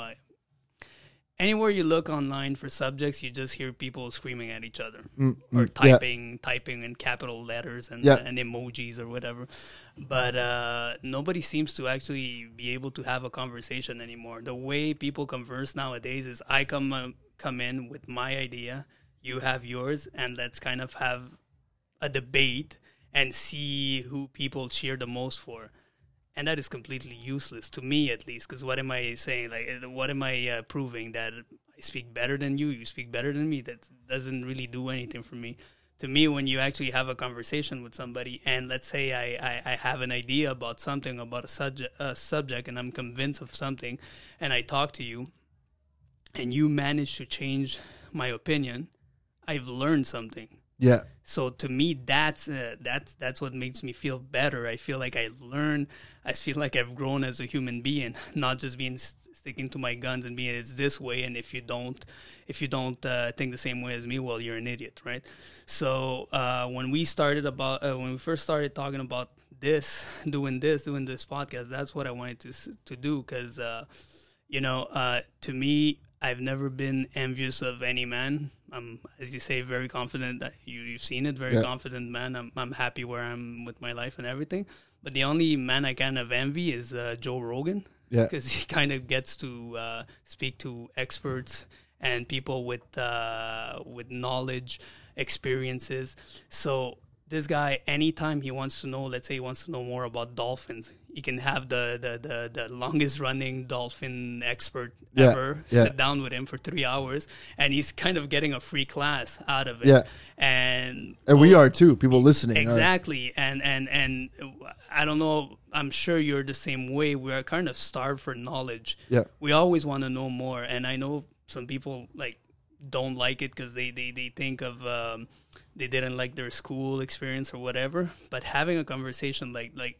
[SPEAKER 1] Anywhere you look online for subjects, you just hear people screaming at each other
[SPEAKER 2] mm,
[SPEAKER 1] or
[SPEAKER 2] mm, yeah.
[SPEAKER 1] typing typing in capital letters and
[SPEAKER 2] Yeah.
[SPEAKER 1] and emojis or whatever. But uh, nobody seems to actually be able to have a conversation anymore. The way people converse nowadays is I come uh, come in with my idea, you have yours, and let's kind of have a debate and see who people cheer the most for. And that is completely useless to me, at least. Because what am I saying? Like, uh, what am I uh, proving that I speak better than you? You speak better than me. That doesn't really do anything for me. To me, when you actually have a conversation with somebody, and let's say I, I, I have an idea about something about a subject, a subject, and I'm convinced of something, and I talk to you, and you manage to change my opinion, I've learned something.
[SPEAKER 2] Yeah.
[SPEAKER 1] So to me, that's uh, that's that's what makes me feel better. I feel like I've learned. I feel like I've grown as a human being, [LAUGHS] not just being st- sticking to my guns and being it's this way. And if you don't, if you don't uh, think the same way as me, well, you're an idiot, right? So uh, when we started about uh, when we first started talking about this, doing this, doing this podcast, that's what I wanted to to do because uh, you know, uh, to me, I've never been envious of any man. I'm, as you say, very confident that you, you've seen it. Very
[SPEAKER 2] Yeah.
[SPEAKER 1] confident man. I'm, I'm happy where I'm with my life and everything. But the only man I kind of envy is uh, Joe Rogan
[SPEAKER 2] Yeah.
[SPEAKER 1] because he [LAUGHS] kind of gets to uh, speak to experts and people with uh, with knowledge, experiences. So this guy, anytime he wants to know, let's say he wants to know more about dolphins, he can have the the, the, the longest running dolphin expert
[SPEAKER 2] Yeah,
[SPEAKER 1] ever
[SPEAKER 2] yeah.
[SPEAKER 1] sit down with him for three hours, and he's kind of getting a free class out of it.
[SPEAKER 2] Yeah.
[SPEAKER 1] and
[SPEAKER 2] And we are too. People listening. are-
[SPEAKER 1] Exactly, and and and I don't know. I'm sure you're the same way. We are kind of starved for knowledge.
[SPEAKER 2] Yeah.
[SPEAKER 1] We always want to know more, and I know some people like don't like it because they they they think of um, they didn't like their school experience or whatever. But having a conversation like like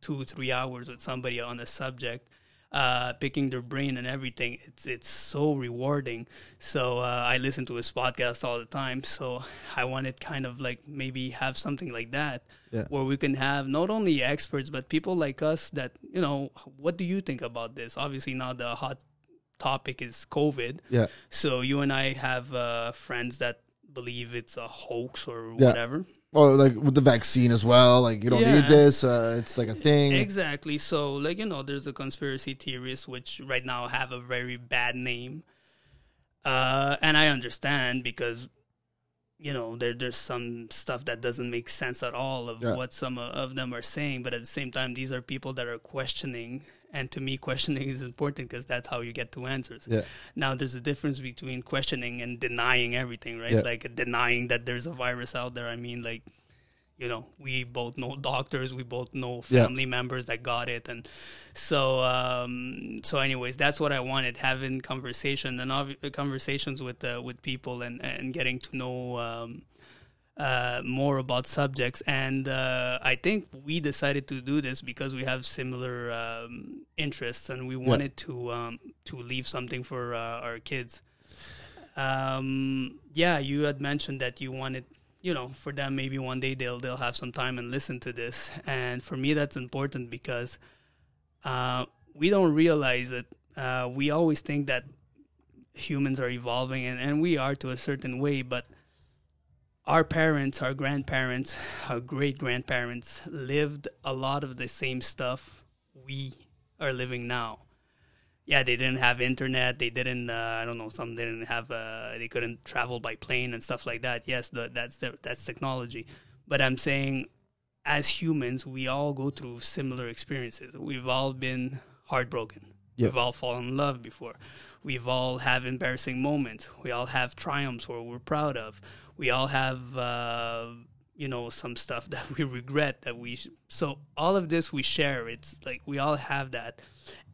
[SPEAKER 1] two three hours with somebody on a subject. uh, picking their brain and everything. It's it's so rewarding. So uh, I listen to his podcast all the time. So I wanted kind of like maybe have something like that
[SPEAKER 2] Yeah.
[SPEAKER 1] where we can have not only experts but people like us that you know what do you think about this? Obviously now the hot topic is COVID.
[SPEAKER 2] Yeah.
[SPEAKER 1] So you and I have uh, friends that believe it's a hoax or
[SPEAKER 2] Yeah.
[SPEAKER 1] whatever.
[SPEAKER 2] Or like with the vaccine as well. Like you don't
[SPEAKER 1] Yeah.
[SPEAKER 2] need this. Uh, it's like a thing.
[SPEAKER 1] Exactly. So, like you know, there's the conspiracy theorists, which right now have a very bad name, uh, and I understand because you know there there's some stuff that doesn't make sense at all of
[SPEAKER 2] Yeah.
[SPEAKER 1] what some of them are saying, but at the same time, these are people that are questioning. And to me, questioning is important because that's how you get to answers.
[SPEAKER 2] Yeah.
[SPEAKER 1] Now, there's a difference between questioning and denying everything, right?
[SPEAKER 2] Yeah.
[SPEAKER 1] Like denying that there's a virus out there. I mean, like you know, we both know doctors, we both know
[SPEAKER 2] Yeah.
[SPEAKER 1] family members that got it, and so um, so. Anyways, that's what I wanted: having conversation and obvi- conversations with uh, with people and and getting to know. Um, uh, more about subjects, and uh, I think we decided to do this because we have similar um, interests, and we wanted to um, to leave something for uh, our kids. Um, yeah, you had mentioned that you wanted, you know, for them maybe one day they'll they'll have some time and listen to this, and for me that's important because uh, we don't realize it. Uh, we always think that humans are evolving, and, and we are to a certain way, but our parents, our grandparents, our great grandparents lived a lot of the same stuff we are living now. Yeah, they didn't have internet. They didn't. Uh, I don't know. Some didn't have. Uh, they couldn't travel by plane and stuff like that. Yes, the, that's the, that's technology. But I'm saying, as humans, we all go through similar experiences. We've all been heartbroken.
[SPEAKER 2] Yeah.
[SPEAKER 1] We've all fallen in love before. We've all have embarrassing moments. We all have triumphs where we're proud of. We all have, uh, you know, some stuff [LAUGHS] that we regret that we. Sh- so all of this we share. It's like we all have that,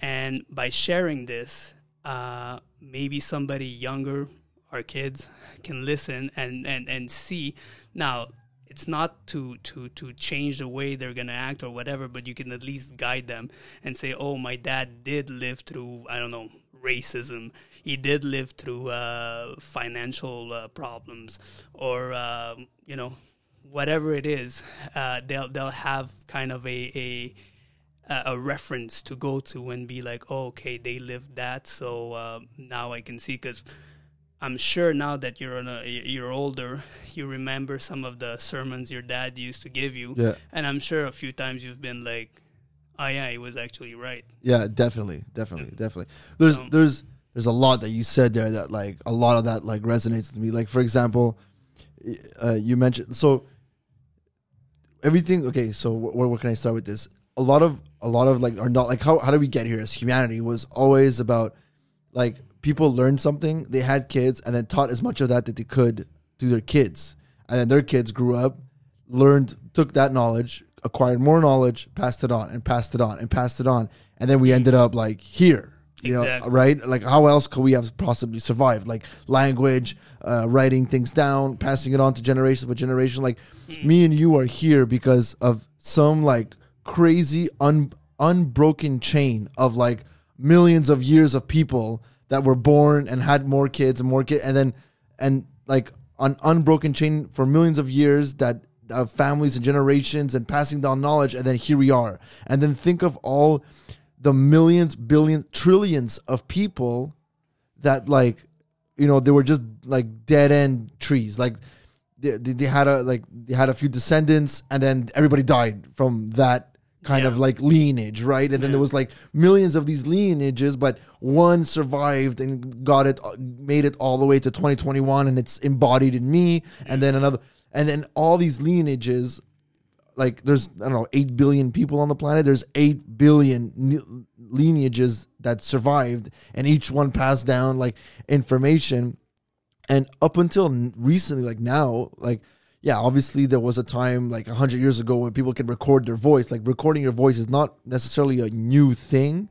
[SPEAKER 1] and by sharing this, uh, maybe somebody younger, our kids, can listen and and and see. Now, it's not to to to change the way they're gonna act or whatever, but you can at least guide them and say, "Oh, my dad did live through I don't know racism. He did live through uh, financial uh, problems, or um, you know, whatever it is. Uh, they'll they'll have kind of a a a reference to go to and be like, oh, okay, they lived that, so uh, now I can see because. I'm sure now that you're on a, you're older, you remember some of the sermons your dad used to give you,
[SPEAKER 2] Yeah.
[SPEAKER 1] and I'm sure a few times you've been like, "Oh yeah, he was actually right."
[SPEAKER 2] Yeah, definitely, definitely, definitely. There's
[SPEAKER 1] Um,
[SPEAKER 2] there's there's a lot that you said there that like a lot of that like resonates with me. Like for example, uh, you mentioned so everything. Okay, so wh- where, where can I start with this? A lot of a lot of like are not like how how do we get here as humanity was always about like people learned something, they had kids, and then taught as much of that that they could to their kids, and then their kids grew up, learned, took that knowledge, acquired more knowledge, passed it on, and passed it on, and passed it on, and then we ended up like here. You
[SPEAKER 1] Exactly.
[SPEAKER 2] know, right? Like, how else could we have possibly survived? Like language, uh, writing things down, passing it on to generation by generation. Like, me and you are here because of some like crazy un- unbroken chain of like millions of years of people that were born and had more kids and more kids and then and like an unbroken chain for millions of years that of families and generations and passing down knowledge and then here we are and then think of all the millions billions trillions of people that like you know they were just like dead end trees. Like they, they, had a like they had a few descendants and then everybody died from that kind of like lineage right? And then
[SPEAKER 1] Yeah.
[SPEAKER 2] there was like millions of these lineages but one survived and got it made it all the way to 2021 and it's embodied in me and then another and then all these lineages like there's I don't know eight billion people on the planet. There's eight billion lineages that survived, and each one passed down like information. And up until recently, like now, like yeah, obviously there was a time like hundred years ago when people can record their voice. Like recording your voice is not necessarily a new thing,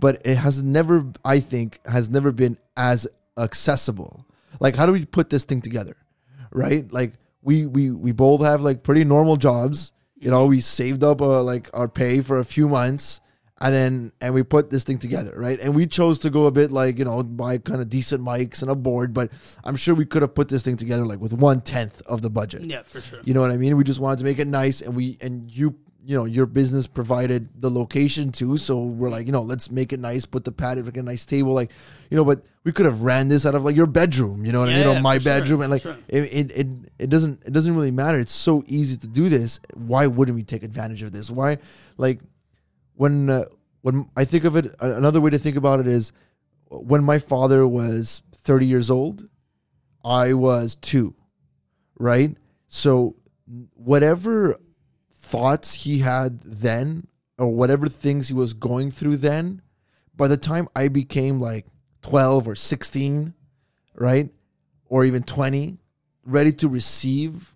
[SPEAKER 2] but it has never, I think, has never been as accessible. Like, how do we put this thing together, right? Like we we we both have like pretty normal jobs. You know, we saved up uh, like our pay for a few months, and then and we put this thing together, right? And we chose to go a bit like you know buy kind of decent mics and a board, but I'm sure we could have put this thing together like with one tenth of the budget.
[SPEAKER 1] Yeah, for sure.
[SPEAKER 2] You know what I mean? We just wanted to make it nice, and we and you you know your business provided the location too, so we're like you know let's make it nice, put the pad like a nice table, like you know, but we could have ran this out of like your bedroom, you know what I
[SPEAKER 1] Yeah,
[SPEAKER 2] mean, or
[SPEAKER 1] yeah,
[SPEAKER 2] my
[SPEAKER 1] for sure,
[SPEAKER 2] bedroom, and like
[SPEAKER 1] sure.
[SPEAKER 2] it, it it doesn't it doesn't really matter. It's so easy to do this. Why wouldn't we take advantage of this? Why like when uh, when I think of it, another way to think about it is when my father was 30 years old, I was two, right? So whatever thoughts he had then, or whatever things he was going through then, by the time I became like 12 or 16, right? Or even 20, ready to receive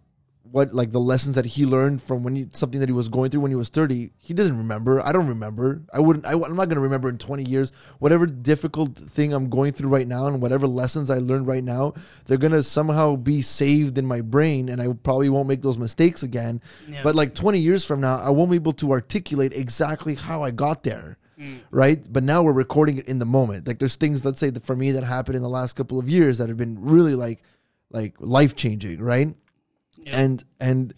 [SPEAKER 2] what like the lessons that he learned from when he something that he was going through when he was 30 he doesn't remember. I don't remember. I wouldn't I, am not going to remember in 20 years. Whatever difficult thing i'm going through right now and whatever lessons i learned right now they're going to somehow be saved in my brain and i probably won't make those mistakes again.
[SPEAKER 1] Yeah.
[SPEAKER 2] but like 20 years from now i won't be able to articulate exactly how i got there mm. right? But now we're recording it in the moment. Like there's things let's say that for me that happened in the last couple of years that have been really like like life changing right And and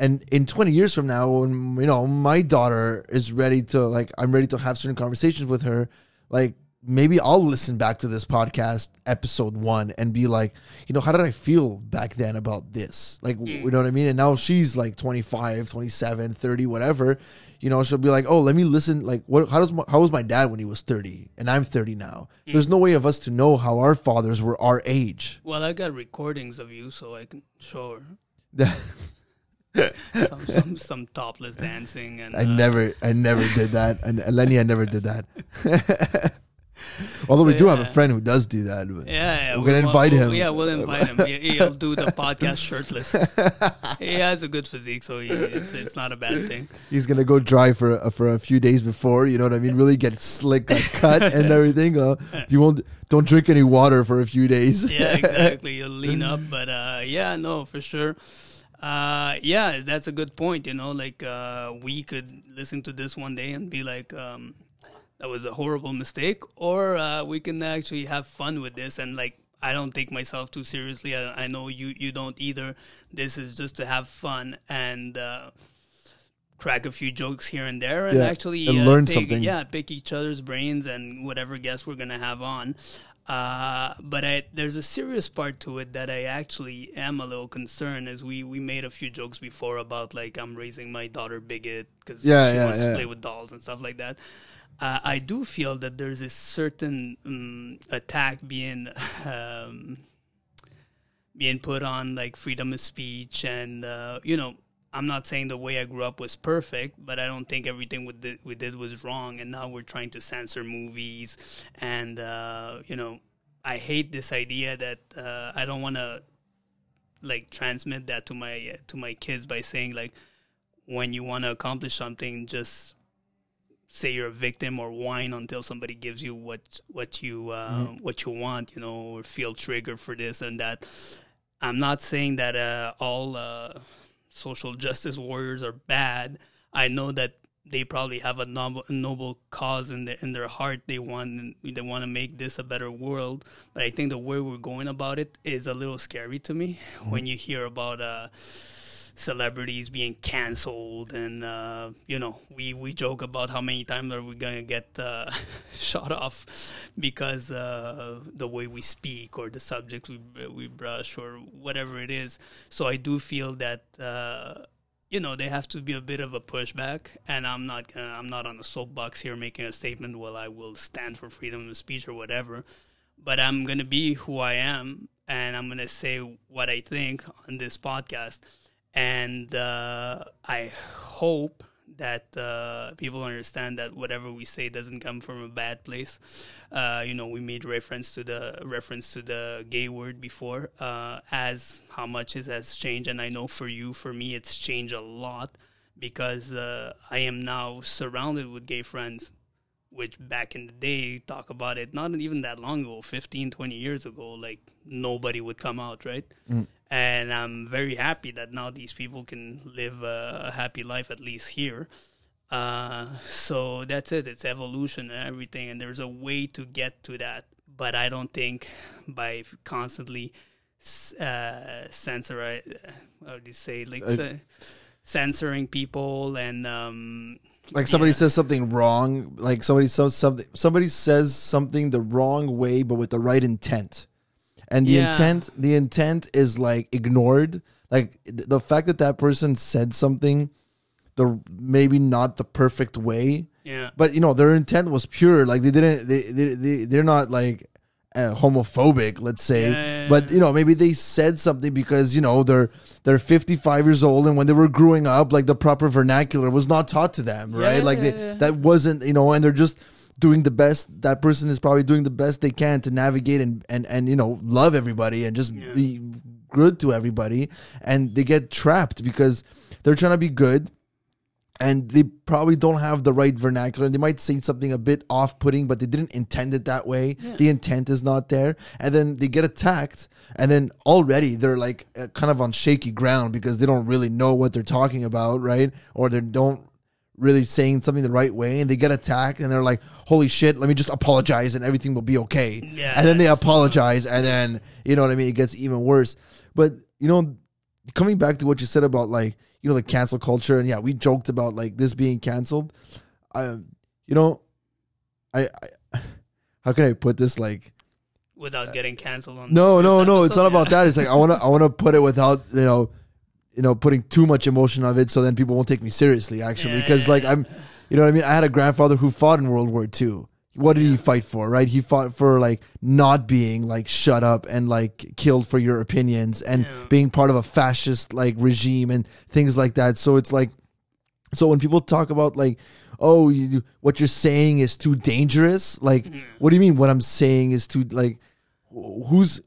[SPEAKER 2] and in 20 years from now when you know my daughter is ready to like i'm ready to have certain conversations with her like maybe i'll listen back to this podcast episode one and be like you know how did i feel back then about this? Like
[SPEAKER 1] Mm.
[SPEAKER 2] you know what i mean? And now she's like 25 27 30 whatever. You know she'll be like oh let me listen like what how does my, how was my dad when he was 30 and i'm 30 now?
[SPEAKER 1] Mm.
[SPEAKER 2] there's no way of us to know how our fathers were our age.
[SPEAKER 1] Well, I got recordings of you, so I can show her [LAUGHS] some some, some topless dancing and
[SPEAKER 2] I
[SPEAKER 1] uh,
[SPEAKER 2] never, I never did that, and Lenny, I never did that. [LAUGHS] [LAUGHS] Although we
[SPEAKER 1] So,
[SPEAKER 2] do have a friend who does do that. but-
[SPEAKER 1] Yeah, yeah,
[SPEAKER 2] We're
[SPEAKER 1] we
[SPEAKER 2] gonna invite
[SPEAKER 1] we'll-
[SPEAKER 2] him.
[SPEAKER 1] Yeah, we'll invite him. He- He'll do the [LAUGHS] podcast shirtless. [LAUGHS] he has a good physique, so he, it's it's not a bad thing.
[SPEAKER 2] He's gonna go dry for uh, for a few days before. You know what I mean? Really get slick, like cut and everything. Uh, you won't don't drink any water for a few days.
[SPEAKER 1] Yeah, exactly. You'll lean up, but uh, yeah, no, for sure. Uh, yeah, that's a good point. You know, like uh, we could listen to this one day and be like, um, "That was a horrible mistake," or uh, we can actually have fun with this and like. I don't take myself too seriously. I, I know you, you don't either. This is just to have fun and uh, crack a few jokes here and there, and
[SPEAKER 2] Yeah,
[SPEAKER 1] actually
[SPEAKER 2] and
[SPEAKER 1] uh,
[SPEAKER 2] learn
[SPEAKER 1] pick-
[SPEAKER 2] something.
[SPEAKER 1] Yeah, pick each other's brains and whatever guests we're gonna have on. Uh, but I, there's a serious part to it that I actually am a little concerned. As we we made a few jokes before about like I'm raising my daughter bigot because
[SPEAKER 2] Yeah,
[SPEAKER 1] she
[SPEAKER 2] yeah,
[SPEAKER 1] wants to play with dolls and stuff like that. Uh, I do feel that there's a certain um, attack being um, being put on like freedom of speech and uh, you know i'm not saying the way i grew up was perfect but i don't think everything we did, we did was wrong and now we're trying to censor movies and uh, you know i hate this idea that uh, i don't want to like transmit that to my to my kids by saying like when you want to accomplish something just say you're a victim or whine until somebody gives you what what you uh, what you want, you know, or feel triggered for this and that. I'm not saying that uh, all uh, social justice warriors are bad. I know that they probably have a noble, a noble cause in their in their heart. They want they want to make this a better world. But I think the way we're going about it is a little scary to me. When you hear about uh, celebrities being canceled and uh, you know we, we joke about how many times are we gonna get uh, [LAUGHS] shot off because uh, the way we speak or the subjects we we brush or whatever it is. So I do feel that uh, you know they have to be a bit of a pushback and I'm not gonna, I'm not on a soapbox here making a statement well I will stand for freedom of speech or whatever but I'm gonna be who I am and I'm gonna say what I think on this podcast and uh, I hope that uh, people understand that whatever we say doesn't come from a bad place. Uh, you know, we made reference to the reference to the gay word before, uh, as how much it has changed, and I know for you, for me, it's changed a lot because uh, I am now surrounded with gay friends. Which back in the day, talk about it, not even that long ago, 15, 20 years ago, like nobody would come out, right? And I'm very happy that now these people can live a, happy life at least here. Uh, so that's it. It's evolution and everything, and there's a way to get to that. But I don't think by constantly uh, censor, uh, how do you say, like
[SPEAKER 2] Uh,
[SPEAKER 1] censoring people and um,
[SPEAKER 2] like somebody
[SPEAKER 1] yeah.
[SPEAKER 2] says something wrong like somebody says something somebody says something the wrong way but with the right intent and the
[SPEAKER 1] Yeah.
[SPEAKER 2] intent the intent is like ignored. Like th- the fact that that person said something the maybe not the perfect way.
[SPEAKER 1] Yeah,
[SPEAKER 2] but you know their intent was pure. Like they didn't they, they, they they're not like uh, homophobic let's say.
[SPEAKER 1] Yeah,
[SPEAKER 2] but you know maybe they said something because you know they're they're 55 years old and when they were growing up like the proper vernacular was not taught to them right?
[SPEAKER 1] Yeah,
[SPEAKER 2] like they, that wasn't you know and they're just doing the best that person is probably doing the best they can to navigate and and and you know love everybody and just
[SPEAKER 1] Yeah.
[SPEAKER 2] be good to everybody. And they get trapped because they're trying to be good and they probably don't have the right vernacular. And they might say something a bit off-putting but they didn't intend it that way. The intent is not there. And then they get attacked and then already they're like uh, kind of on shaky ground because they don't really know what they're talking about right? Or they don't really saying something the right way and they get attacked and they're like holy shit let me just apologize and everything will be okay.
[SPEAKER 1] Yeah,
[SPEAKER 2] and then they apologize and then you know what i mean it gets even worse. But you know coming back to what you said about like you know the cancel culture and yeah we joked about like this being canceled um you know i, I [SIGHS] how can i put this like
[SPEAKER 1] without getting canceled on.
[SPEAKER 2] no no no it's not about that. It's like i want to i want to put it without you know you know putting too much emotion of it so then people won't take me seriously actually
[SPEAKER 1] Yeah,
[SPEAKER 2] because
[SPEAKER 1] yeah,
[SPEAKER 2] like
[SPEAKER 1] yeah.
[SPEAKER 2] i'm you know what i mean? I had a grandfather who fought in world war ii what did he fight for right? He fought for like not being like shut up and like killed for your opinions and
[SPEAKER 1] Yeah.
[SPEAKER 2] being part of a fascist like regime and things like that. So it's like so when people talk about like oh you, what you're saying is too dangerous like what do you mean what i'm saying is too like who's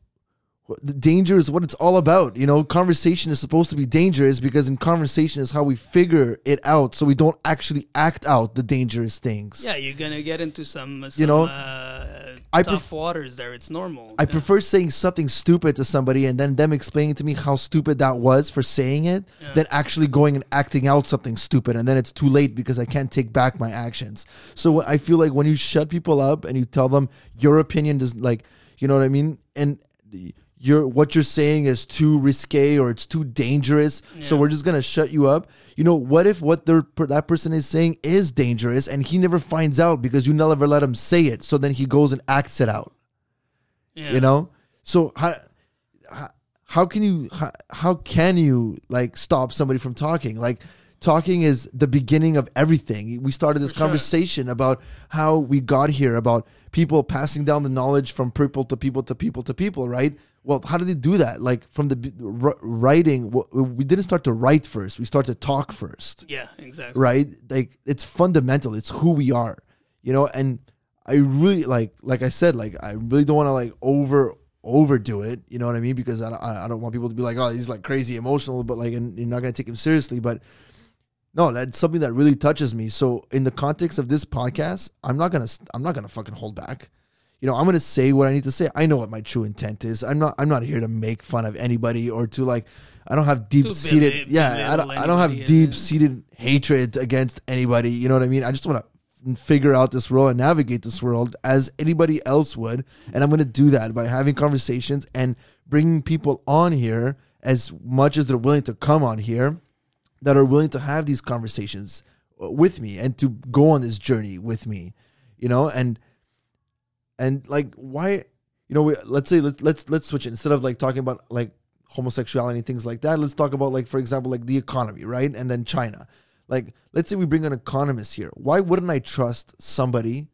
[SPEAKER 2] danger is what it's all about you know conversation is supposed to be dangerous because in conversation is how we figure it out so we don't actually act out the dangerous things
[SPEAKER 1] Yeah, you're gonna get into some, some
[SPEAKER 2] You know,
[SPEAKER 1] uh,
[SPEAKER 2] I
[SPEAKER 1] tough
[SPEAKER 2] pref-
[SPEAKER 1] waters there. It's normal.
[SPEAKER 2] I
[SPEAKER 1] Yeah.
[SPEAKER 2] prefer saying something stupid to somebody and then them explaining to me how stupid that was for saying it
[SPEAKER 1] Yeah.
[SPEAKER 2] than actually going and acting out something stupid and then it's too late because I can't take back my actions. So I feel like when you shut people up and you tell them your opinion does like you know what I mean and your what you're saying is too risque or it's too dangerous. So we're just going to shut you up. You know, what if what that person is saying is dangerous and he never finds out because you never let him say it. So then he goes and acts it out.
[SPEAKER 1] Yeah.
[SPEAKER 2] you know? So how how, how can you how, how can you like stop somebody from talking? Like talking is the beginning of everything. We started this
[SPEAKER 1] For sure.
[SPEAKER 2] conversation about how we got here about people passing down the knowledge from people to people to people to people right well how did they do that? Like from the writing we didn't start to write first we start to talk first.
[SPEAKER 1] Yeah, exactly.
[SPEAKER 2] right? Like it's fundamental it's who we are you know? And i really like like i said like i really don't want to like over overdo it you know what i mean? Because i don't, I I don't want people to be like oh he's like crazy emotional but like and you're not going to take him seriously but no that's something that really touches me. So in the context of this podcast i'm not going to i'm not going to fucking hold back you know i'm going to say what i need to say. I know what my true intent is. I'm not i'm not here to make fun of anybody or to like i don't have deep seated yeah i don't i don't have deep seated hatred against anybody you know what i mean? I just want to figure out this world and navigate this world as anybody else would and i'm going to do that by having conversations and bringing people on here as much as they're willing to come on here that are willing to have these conversations uh, with me and to go on this journey with me you know? And and like why you know we, let's say let's let's let's switch it. Instead of like talking about like homosexuality and things like that let's talk about like for example like the economy right? And then china. Like let's say we bring an economist here. Why wouldn't i trust somebody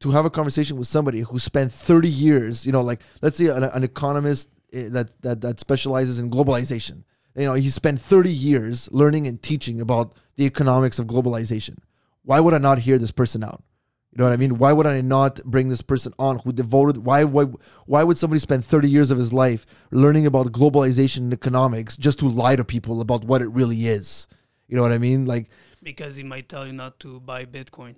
[SPEAKER 2] to have a conversation with somebody who spent 30 years you know like let's say an, an economist eh, that, that that specializes in globalization. You know he spent 30 years learning and teaching about the economics of globalization. Why would i not hear this person out you know what i mean why would i not bring this person on who devoted why why why would somebody spend 30 years of his life learning about globalization and economics just to lie to people about what it really is you know what i mean like
[SPEAKER 1] Because he might tell you not to buy Bitcoin.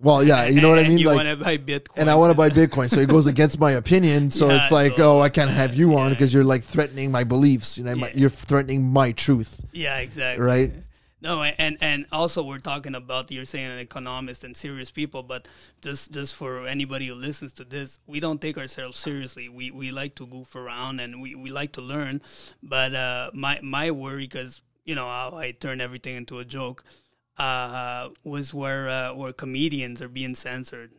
[SPEAKER 2] well yeah you know what i [LAUGHS] mean
[SPEAKER 1] You
[SPEAKER 2] like
[SPEAKER 1] want to buy Bitcoin,
[SPEAKER 2] and I want to buy Bitcoin, so it goes against my opinion. So [LAUGHS]
[SPEAKER 1] Yeah,
[SPEAKER 2] it's like,
[SPEAKER 1] so-
[SPEAKER 2] oh, I can't have you on because you're like threatening my beliefs. You know, my, you're threatening my truth.
[SPEAKER 1] Yeah, exactly.
[SPEAKER 2] Right.
[SPEAKER 1] No, and and also we're talking about you're saying an economist and serious people, but just just for anybody who listens to this, we don't take ourselves seriously. We we like to goof around and we, we like to learn, but uh, my my worry because you know how I turn everything into a joke uh, was where uh, where comedians are being censored.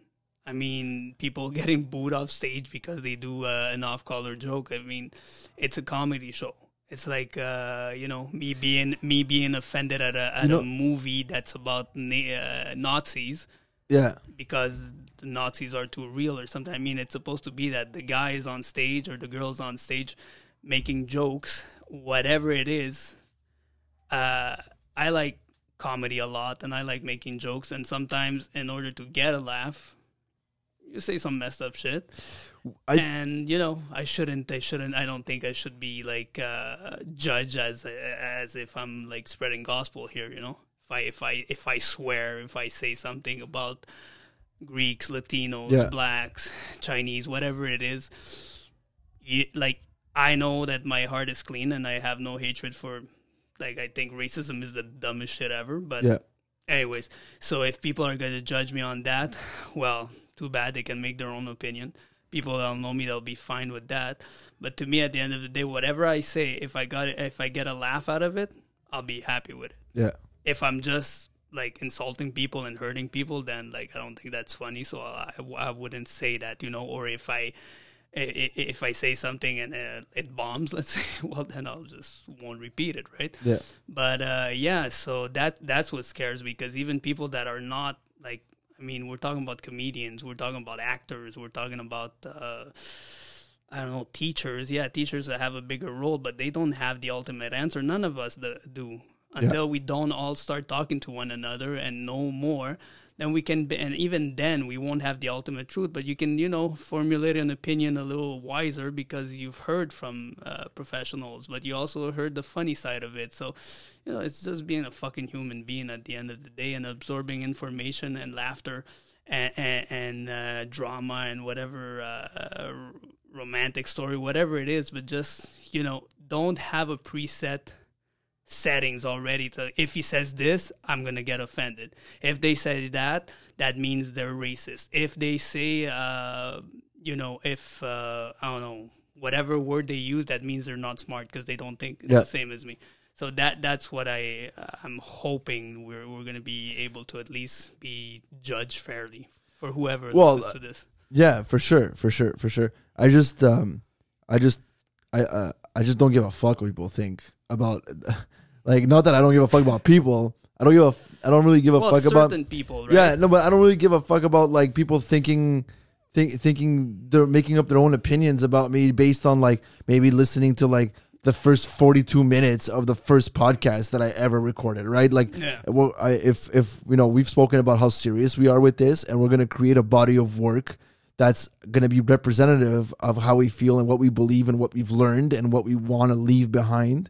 [SPEAKER 1] I mean, people [LAUGHS] getting booed off stage because they do uh, an off-color joke. I mean, it's a comedy show. It's like uh, you know me being me being offended at a at
[SPEAKER 2] You know-
[SPEAKER 1] a movie that's about na- uh, Nazis
[SPEAKER 2] Yeah.
[SPEAKER 1] because the Nazis are too real or something. I mean, it's supposed to be that the guy is on stage or the girl's on stage making jokes, whatever it is. Uh, I like comedy a lot and I like making jokes. And sometimes, in order to get a laugh, you say some messed up shit.
[SPEAKER 2] I-
[SPEAKER 1] and you know, I shouldn't. I shouldn't. I don't think I should be like uh, judged as as if I'm like spreading gospel here. You know, if I if I if I swear, if I say something about Greeks, Latinos,
[SPEAKER 2] Yeah.
[SPEAKER 1] blacks, Chinese, whatever it is, like I know that my heart is clean and I have no hatred for. Like I think racism is the dumbest shit ever, but
[SPEAKER 2] Yeah.
[SPEAKER 1] anyways, so if people are going to judge me on that, well, too bad. They can make their own opinion. People that know me, they'll be fine with that. But to me, at the end of the day, whatever I say, if I got it, if I get a laugh out of it, I'll be happy with it.
[SPEAKER 2] Yeah.
[SPEAKER 1] If I'm just like insulting people and hurting people, then like I don't think that's funny. So I, I wouldn't say that, you know. Or if i- if I say something and uh, it bombs, [LAUGHS] let's say, well, then I'll just won't repeat it, right?
[SPEAKER 2] Yeah.
[SPEAKER 1] But uh, yeah, so that that's what scares me because even people that are not like, I mean, we're talking about comedians, we're talking about actors, we're talking about. Uh, I don't know, teachers. Yeah, teachers that have a bigger role, but they don't have the ultimate answer. None of us do until we don't all start talking to one another and know more. Then we can, be, and even then, we won't have the ultimate truth. But you can, you know, formulate an opinion a little wiser because you've heard from uh, professionals, but you also heard the funny side of it. So, you know, it's just being a fucking human being at the end of the day and absorbing information and laughter and, and, and uh, drama and whatever uh, romantic story, whatever it is, but just you know, don't have a preset settings already. So if he says this, I'm gonna get offended. If they say that, that means they're racist. If they say, uh, you know, if uh, I don't know whatever word they use, that means they're not smart because they don't think
[SPEAKER 2] Yeah.
[SPEAKER 1] the same as me. So that that's what I uh, I'm hoping we're we're gonna be able to at least be judged fairly for whoever
[SPEAKER 2] Well,
[SPEAKER 1] listens to this.
[SPEAKER 2] Yeah, for sure, for sure, for sure. I just, um, I just, I, uh, I just don't give a fuck what people think about, like, not that I don't give a fuck about people. I don't give a, I don't really give a
[SPEAKER 1] Well,
[SPEAKER 2] fuck
[SPEAKER 1] certain
[SPEAKER 2] about.
[SPEAKER 1] people, right?
[SPEAKER 2] Yeah, no, but I don't really give a fuck about like people thinking, think, thinking they're making up their own opinions about me based on like maybe listening to like the first forty-two minutes of the first podcast that I ever recorded, right? Like,
[SPEAKER 1] Yeah.
[SPEAKER 2] well, I, if if you know we've spoken about how serious we are with this, and we're gonna create a body of work that's gonna be representative of how we feel and what we believe and what we've learned and what we want to leave behind.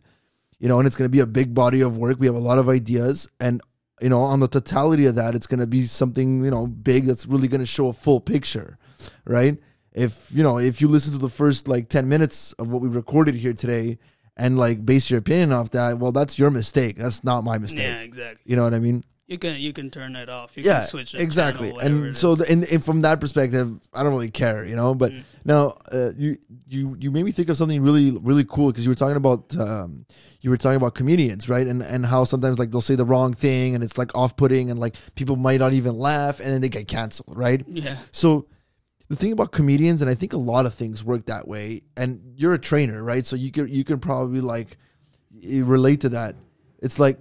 [SPEAKER 2] You know, and it's gonna be a big body of work. We have a lot of ideas, and you know, on the totality of that, it's gonna be something you know big that's really gonna show a full picture, right? If you know, if you listen to the first like ten minutes of what we recorded here today. And like base your opinion off that, well, that's your mistake. That's not my mistake.
[SPEAKER 1] Yeah, exactly.
[SPEAKER 2] You know what I mean?
[SPEAKER 1] You can you can turn it off. You
[SPEAKER 2] yeah,
[SPEAKER 1] can switch the
[SPEAKER 2] exactly.
[SPEAKER 1] channel,
[SPEAKER 2] and
[SPEAKER 1] it
[SPEAKER 2] so, the, and, and from that perspective, I don't really care, you know. But
[SPEAKER 1] Mm.
[SPEAKER 2] now, uh, you you you made me think of something really really cool because you were talking about um, you were talking about comedians, right? And and how sometimes like they'll say the wrong thing and it's like off putting and like people might not even laugh and then they get canceled, right?
[SPEAKER 1] yeah,
[SPEAKER 2] So the thing about comedians, and I think a lot of things work that way. And you're a trainer, right? So you can you can probably like relate to that. It's like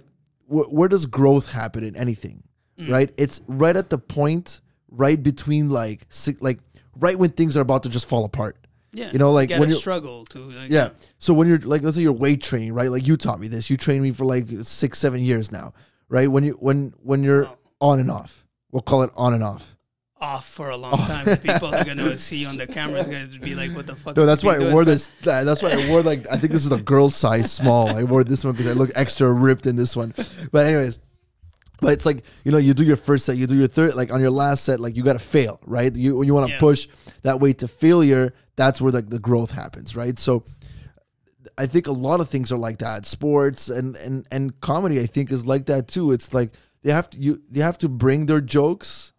[SPEAKER 2] wh- where does growth happen in anything, mm. right? It's right at the point, right between like like right when things are about to just fall apart.
[SPEAKER 1] yeah.
[SPEAKER 2] You know, like
[SPEAKER 1] you
[SPEAKER 2] when you're
[SPEAKER 1] struggle to like,
[SPEAKER 2] yeah. So when you're like, let's say you're weight training, right? Like you taught me this. You trained me for like six, seven years now, right? When you when when you're
[SPEAKER 1] Oh.
[SPEAKER 2] on and off, we'll call it on and off.
[SPEAKER 1] Off for a long time. People are gonna [LAUGHS] see you on the camera. It's gonna be like, "What the fuck?"
[SPEAKER 2] No, that's why I wore this. [LAUGHS] uh, That's why I wore like I think this is a girl size small. I wore this one because I look extra ripped in this one. But anyways, but it's like you know you do your first set, you do your third, like on your last set, like you got to fail, right? You you want to
[SPEAKER 1] Yeah.
[SPEAKER 2] push that way to failure. That's where like the growth happens, right? So I think a lot of things are like that. Sports and and and comedy, I think, is like that too. It's like they have to you they have to bring their jokes.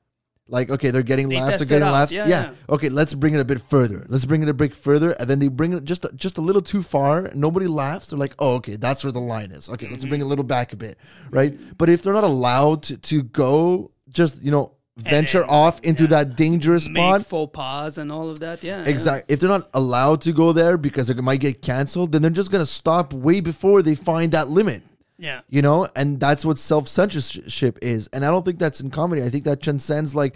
[SPEAKER 2] Like okay, they're getting
[SPEAKER 1] They
[SPEAKER 2] laughs, they're getting laughs.
[SPEAKER 1] Yeah,
[SPEAKER 2] Yeah,
[SPEAKER 1] yeah.
[SPEAKER 2] Okay, let's bring it a bit further. Let's bring it a bit further, and then they bring it just just a little too far. Nobody laughs. They're like, oh, okay, that's where the line is. Okay, let's
[SPEAKER 1] Mm-hmm.
[SPEAKER 2] bring it a little back a bit, right? But if they're not allowed to, to go, just you know, venture
[SPEAKER 1] then,
[SPEAKER 2] off into
[SPEAKER 1] yeah.
[SPEAKER 2] that dangerous
[SPEAKER 1] Make
[SPEAKER 2] spot,
[SPEAKER 1] faux pas and all of that. Yeah.
[SPEAKER 2] Exactly. If they're not allowed to go there because they might get canceled, then they're just gonna stop way before they find that limit.
[SPEAKER 1] Yeah.
[SPEAKER 2] You know, and that's what self censorship is. And I don't think that's in comedy. I think that transcends like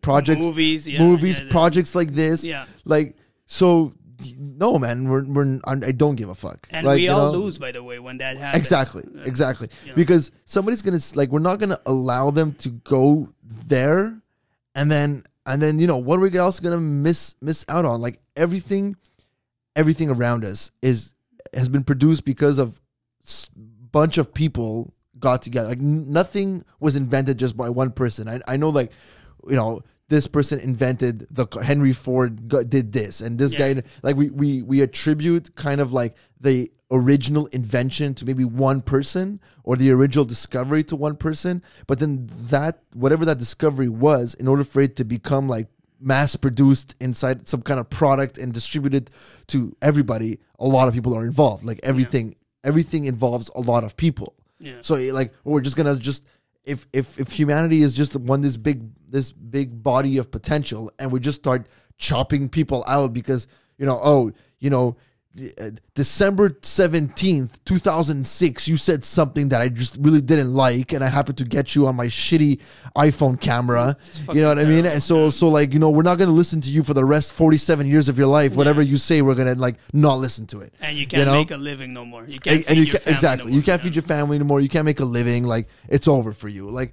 [SPEAKER 2] projects,
[SPEAKER 1] Movies, yeah,
[SPEAKER 2] movies,
[SPEAKER 1] yeah,
[SPEAKER 2] projects like this.
[SPEAKER 1] Yeah.
[SPEAKER 2] Like so, no, man, we're we're I don't give a fuck.
[SPEAKER 1] And
[SPEAKER 2] Like,
[SPEAKER 1] we all
[SPEAKER 2] know?
[SPEAKER 1] lose, by the way, when that happens.
[SPEAKER 2] Exactly, exactly. Because somebody's gonna like, we're not gonna allow them to go there, and then and then you know what are we else gonna miss miss out on? Like everything, everything around us is has been produced because of bunch of people got together. Like n- nothing was invented just by one person. I I know like, you know. This person invented the Henry Ford did this, and this
[SPEAKER 1] Yeah.
[SPEAKER 2] guy like we we we attribute kind of like the original invention to maybe one person or the original discovery to one person but then that whatever that discovery was in order for it to become like mass produced inside some kind of product and distributed to everybody a lot of people are involved like everything everything involves a lot of people
[SPEAKER 1] Yeah.
[SPEAKER 2] so like we're just gonna just if if if humanity is just one this big this big body of potential and we just start chopping people out because you know oh you know December 17th 2006 you said something that I just really didn't like and I happened to get you on my shitty iPhone camera. You know what I mean? And so so like you know we're not going to listen to you for the rest 47 years of your life. Whatever you say we're going to like not listen to it.
[SPEAKER 1] And you can't
[SPEAKER 2] know?
[SPEAKER 1] make a living no more. You can't
[SPEAKER 2] and,
[SPEAKER 1] feed
[SPEAKER 2] and you
[SPEAKER 1] family
[SPEAKER 2] exactly.
[SPEAKER 1] no
[SPEAKER 2] you can't
[SPEAKER 1] yeah.
[SPEAKER 2] feed your family anymore you can't make a living. Like it's over for you. Like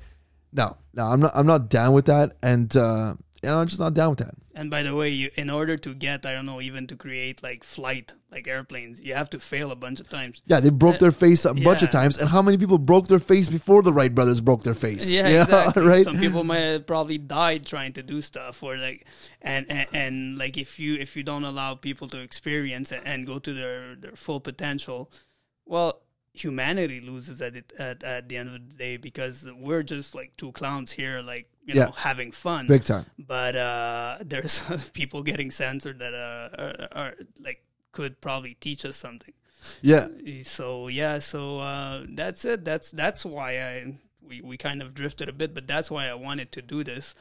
[SPEAKER 2] no no i'm not i'm not down with that. And uh you know i'm just not down with that
[SPEAKER 1] And by the way, you in order to get I don't know even to create like flight like airplanes, you have to fail a bunch of times.
[SPEAKER 2] yeah they broke uh, their face a bunch of times and how many people broke their face before the wright brothers broke their face [LAUGHS]
[SPEAKER 1] Yeah, exactly.
[SPEAKER 2] right
[SPEAKER 1] Some people might have probably died trying to do stuff, or like, and, and and like if you if you don't allow people to experience and, and go to their their full potential, well, humanity loses at it at, at the end of the day because we're just like two clowns here, like you
[SPEAKER 2] Yeah.
[SPEAKER 1] know, having fun.
[SPEAKER 2] big time
[SPEAKER 1] but uh, there's [LAUGHS] people getting censored that uh, are, are like could probably teach us something.
[SPEAKER 2] yeah
[SPEAKER 1] So yeah, so uh, that's it. That's that's why I we, we kind of drifted a bit, but that's why I wanted to do this.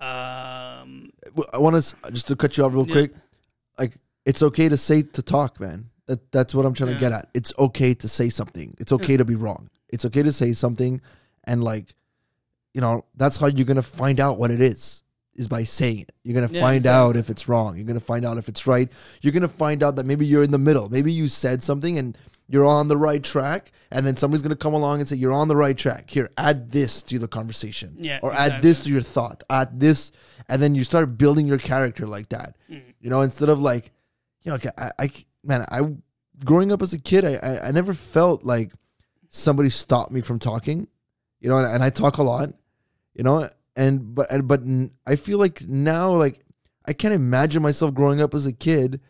[SPEAKER 1] Um,
[SPEAKER 2] i want to just to cut you off real
[SPEAKER 1] Yeah.
[SPEAKER 2] quick like it's okay to say to talk man that that's what i'm trying to get at it's okay to say something it's okay to be wrong it's okay to say something and like you know that's how you're gonna find out what it is is by saying it. You're gonna
[SPEAKER 1] Yeah,
[SPEAKER 2] find
[SPEAKER 1] exactly.
[SPEAKER 2] out if it's wrong. You're gonna find out if it's right. You're gonna find out that maybe you're in the middle. Maybe you said something and you're on the right track and then somebody's gonna come along and say you're on the right track. Here add this to the conversation
[SPEAKER 1] Yeah,
[SPEAKER 2] or add this to your thought. Add this and then you start building your character like that.
[SPEAKER 1] Mm-hmm.
[SPEAKER 2] you know instead of like you know okay, I, I man i growing up as a kid I, I i never felt like somebody stopped me from talking you know and, and i talk a lot you know and but and, but i feel like now like i can't imagine myself growing up as a kid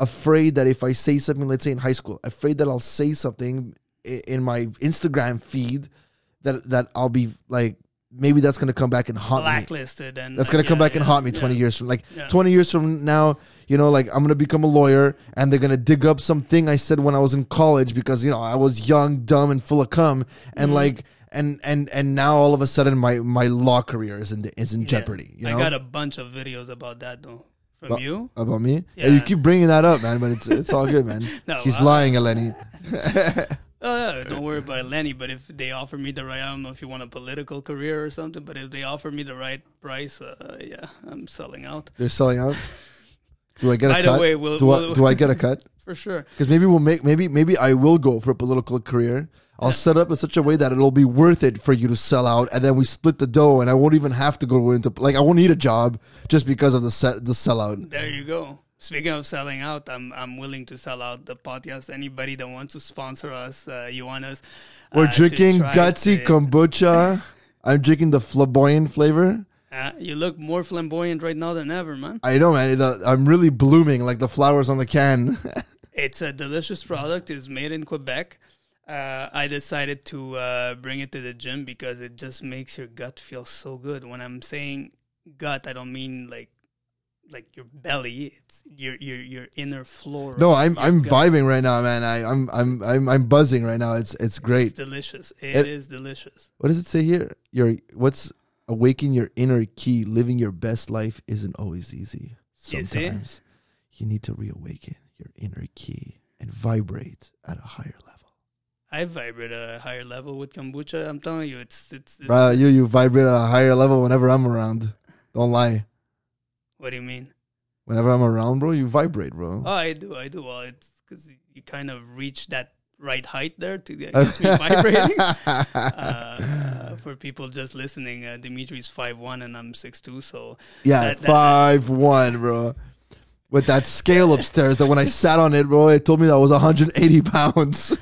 [SPEAKER 2] afraid that if i say something let's say in high school afraid that i'll say something in my instagram feed that that i'll be like maybe that's gonna come back and haunt me
[SPEAKER 1] blacklisted and
[SPEAKER 2] that's gonna come
[SPEAKER 1] yeah,
[SPEAKER 2] back and haunt me
[SPEAKER 1] yeah.
[SPEAKER 2] 20 years from like
[SPEAKER 1] Yeah.
[SPEAKER 2] 20 years from now you know like i'm gonna become a lawyer and they're gonna dig up something i said when i was in college because you know i was young dumb and full of cum
[SPEAKER 1] Mm-hmm.
[SPEAKER 2] and like and and and now all of a sudden my my law career is in is in
[SPEAKER 1] Yeah.
[SPEAKER 2] jeopardy you know
[SPEAKER 1] I got a bunch of videos about that though from
[SPEAKER 2] Well,
[SPEAKER 1] you.
[SPEAKER 2] about me yeah.
[SPEAKER 1] Yeah.
[SPEAKER 2] you keep bringing that up man but it's it's all good man [LAUGHS]
[SPEAKER 1] No,
[SPEAKER 2] he's
[SPEAKER 1] I-
[SPEAKER 2] lying eleni [LAUGHS] [LAUGHS]
[SPEAKER 1] Oh, don't worry about Lenny. But if they offer me the right, I don't know if you want a political career or something. But if they offer me the right price, uh, yeah, I'm selling out
[SPEAKER 2] they're selling out do i get a
[SPEAKER 1] the
[SPEAKER 2] cut
[SPEAKER 1] way, we'll-
[SPEAKER 2] do,
[SPEAKER 1] we'll-
[SPEAKER 2] do i get a cut
[SPEAKER 1] for sure.
[SPEAKER 2] Because maybe we'll make maybe maybe I will go for a political career. I'll set up in such a way that it'll be worth it for you to sell out, and then we split the dough, and I won't even have to go into like I won't need a job just because of the set the sellout.
[SPEAKER 1] There you go. Speaking of selling out, I'm I'm willing to sell out the podcast. Anybody that wants to sponsor us, uh, you want us?
[SPEAKER 2] We're
[SPEAKER 1] uh,
[SPEAKER 2] drinking
[SPEAKER 1] try
[SPEAKER 2] gutsy
[SPEAKER 1] to-
[SPEAKER 2] kombucha. [LAUGHS] I'm drinking the flamboyant flavor.
[SPEAKER 1] Uh, you look more flamboyant right now than ever, man.
[SPEAKER 2] I know, man. The, I'm really blooming like the flowers on the can. [LAUGHS]
[SPEAKER 1] It's a delicious product. It's made in Quebec. Uh, I decided to uh, bring it to the gym because it just makes your gut feel so good. When I'm saying gut, I don't mean like like your belly. It's your your your inner floor.
[SPEAKER 2] No, I'm I'm
[SPEAKER 1] gut.
[SPEAKER 2] vibing right now, man. I, I'm I'm I'm I'm buzzing right now. It's it's
[SPEAKER 1] It's
[SPEAKER 2] great.
[SPEAKER 1] delicious.
[SPEAKER 2] It-
[SPEAKER 1] it is delicious.
[SPEAKER 2] What does it say here? Your what's awaken your inner key. Living your best life isn't always easy. Sometimes you need to reawaken your inner key and vibrate at a higher level.
[SPEAKER 1] I vibrate at a higher level with kombucha. I'm telling you, it's it's. it's
[SPEAKER 2] Bro, you you vibrate at a higher level whenever I'm around. Don't lie.
[SPEAKER 1] what do you mean?
[SPEAKER 2] Whenever I'm around, bro, you vibrate, bro.
[SPEAKER 1] Oh, I do, I do. Well, it's because you kind of reach that right height there to get me [LAUGHS] vibrating. Uh, for people just listening, uh, Dimitri's five one and I'm six two, so
[SPEAKER 2] yeah,
[SPEAKER 1] that- that-
[SPEAKER 2] five one, bro. With that scale upstairs, that when I sat on it, bro, it told me that I was 180 pounds.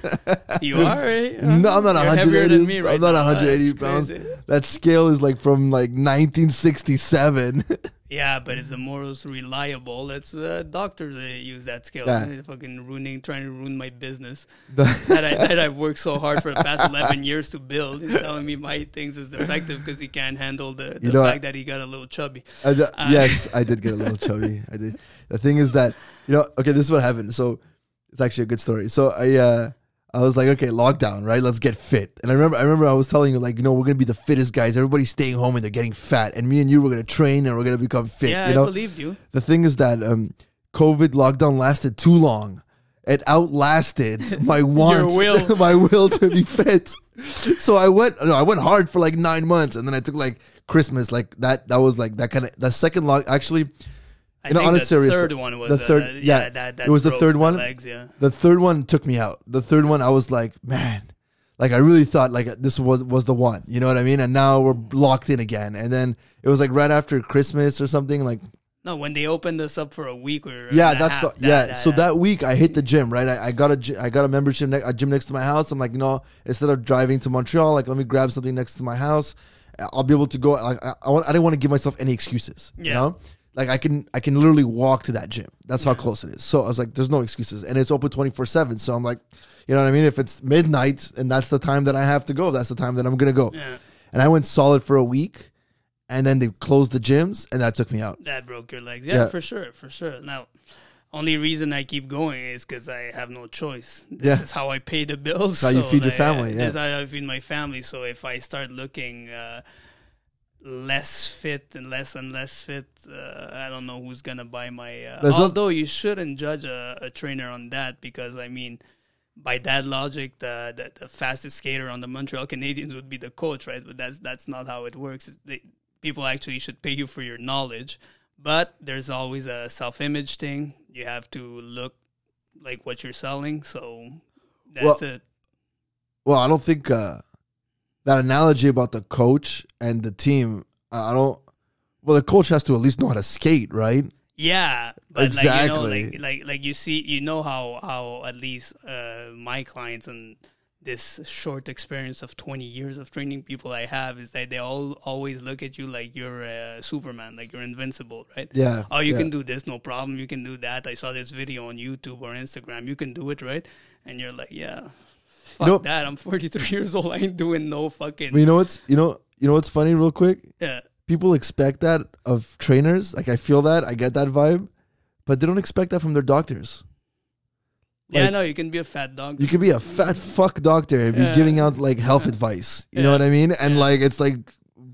[SPEAKER 1] you are. Eh? [LAUGHS]
[SPEAKER 2] No, I'm not
[SPEAKER 1] You're
[SPEAKER 2] 180
[SPEAKER 1] heavier than me
[SPEAKER 2] I'm not
[SPEAKER 1] now.
[SPEAKER 2] 180
[SPEAKER 1] That's
[SPEAKER 2] pounds.
[SPEAKER 1] crazy.
[SPEAKER 2] that scale is like from like 1967. [LAUGHS]
[SPEAKER 1] Yeah, but it's the most reliable. That's uh, doctors that use that scale.
[SPEAKER 2] Yeah.
[SPEAKER 1] Fucking ruining, trying to ruin my business [LAUGHS] that I that I've worked so hard for the past eleven years to build. He's telling me my things is defective because he can't handle the, the
[SPEAKER 2] You know,
[SPEAKER 1] fact that he got a little chubby.
[SPEAKER 2] I d-
[SPEAKER 1] Uh,
[SPEAKER 2] yes, I did get a little chubby. I did. The thing is that you know, okay, this is what happened. So it's actually a good story. So I, uh, I was like, okay, lockdown, right? Let's get fit. And I remember, I remember, I was telling you, like, you know, we're gonna be the fittest guys. Everybody's staying home and they're getting fat, and me and you, we're gonna train and we're gonna become fit.
[SPEAKER 1] yeah,
[SPEAKER 2] you know,
[SPEAKER 1] I believed you.
[SPEAKER 2] the thing is that um, COVID lockdown lasted too long. It outlasted [LAUGHS] my want,
[SPEAKER 1] will. [LAUGHS]
[SPEAKER 2] my will to be fit. So I went, no, I went hard for like nine months, and then I took like Christmas, like that. That was like that kind of the second lock. Actually,
[SPEAKER 1] I
[SPEAKER 2] You on a
[SPEAKER 1] the
[SPEAKER 2] serious-
[SPEAKER 1] third one was
[SPEAKER 2] the third-
[SPEAKER 1] uh,
[SPEAKER 2] yeah,
[SPEAKER 1] that, that
[SPEAKER 2] it was the third one.
[SPEAKER 1] Legs, yeah.
[SPEAKER 2] the third one took me out. The third one, I was like, man, like I really thought like this was was the one. You know what I mean? And now we're locked in again. And then it was like right after Christmas or something. Like
[SPEAKER 1] No, when they opened us up for a week or
[SPEAKER 2] yeah, that's the
[SPEAKER 1] half,
[SPEAKER 2] yeah. so that week I hit the gym. Right, I, I got a I got a membership ne- a gym next to my house. I'm like, you know, instead of driving to Montreal, like let me grab something next to my house. I'll be able to go. Like I, I, want, I didn't want to give myself any excuses. You
[SPEAKER 1] Yeah.
[SPEAKER 2] know. Like I can, I can literally walk to that gym. That's how close it is. So I was like, "There's no excuses," and it's open twenty four seven. So I'm like, you know what I mean? If it's midnight and that's the time that I have to go, that's the time that I'm gonna go.
[SPEAKER 1] yeah,
[SPEAKER 2] And I went solid for a week, and then they closed the gyms, and that took me out.
[SPEAKER 1] that broke your legs. Yeah,
[SPEAKER 2] Yeah.
[SPEAKER 1] for sure, for sure. Now, only reason I keep going is because I have no choice. This
[SPEAKER 2] Yeah.
[SPEAKER 1] is how I pay the bills.
[SPEAKER 2] how you
[SPEAKER 1] so
[SPEAKER 2] feed your
[SPEAKER 1] like,
[SPEAKER 2] family,
[SPEAKER 1] This is how I feed my family. So if I start looking uh, less fit and less and less fit, uh, I don't know who's gonna buy my. Uh, although you shouldn't judge a, a trainer on that because I mean. By that logic, the, the the fastest skater on the Montreal Canadiens would be the coach, right? But that's that's not how it works. They, people actually should pay you for your knowledge, but there's always a self-image thing. You have to look like what you're selling, so that's
[SPEAKER 2] Well-
[SPEAKER 1] it.
[SPEAKER 2] Well, I don't think uh, that analogy about the coach and the team. I don't. Well, the coach has to at least know how to skate, right?
[SPEAKER 1] Yeah, but like you know,
[SPEAKER 2] Exactly.
[SPEAKER 1] like like like you see, you know how how at least uh, my clients and this short experience of 20 years of training people I have is that they all always look at you like you're a Superman, like you're invincible, right?
[SPEAKER 2] Yeah.
[SPEAKER 1] Oh, you
[SPEAKER 2] yeah.
[SPEAKER 1] can do this, no problem. You can do that. I saw this video on YouTube or Instagram. You can do it, right? And you're like, yeah, fuck
[SPEAKER 2] know-
[SPEAKER 1] that. I'm 43 [LAUGHS] years old. I ain't doing no fucking.
[SPEAKER 2] But you know what's you know you know what's funny, real quick.
[SPEAKER 1] yeah.
[SPEAKER 2] People expect that of trainers. Like I feel that I get that vibe, but they don't expect that from their doctors.
[SPEAKER 1] yeah, no, you can be a fat dog.
[SPEAKER 2] You can be a fat fuck doctor and be giving out like health advice. You know what I mean? And like it's like,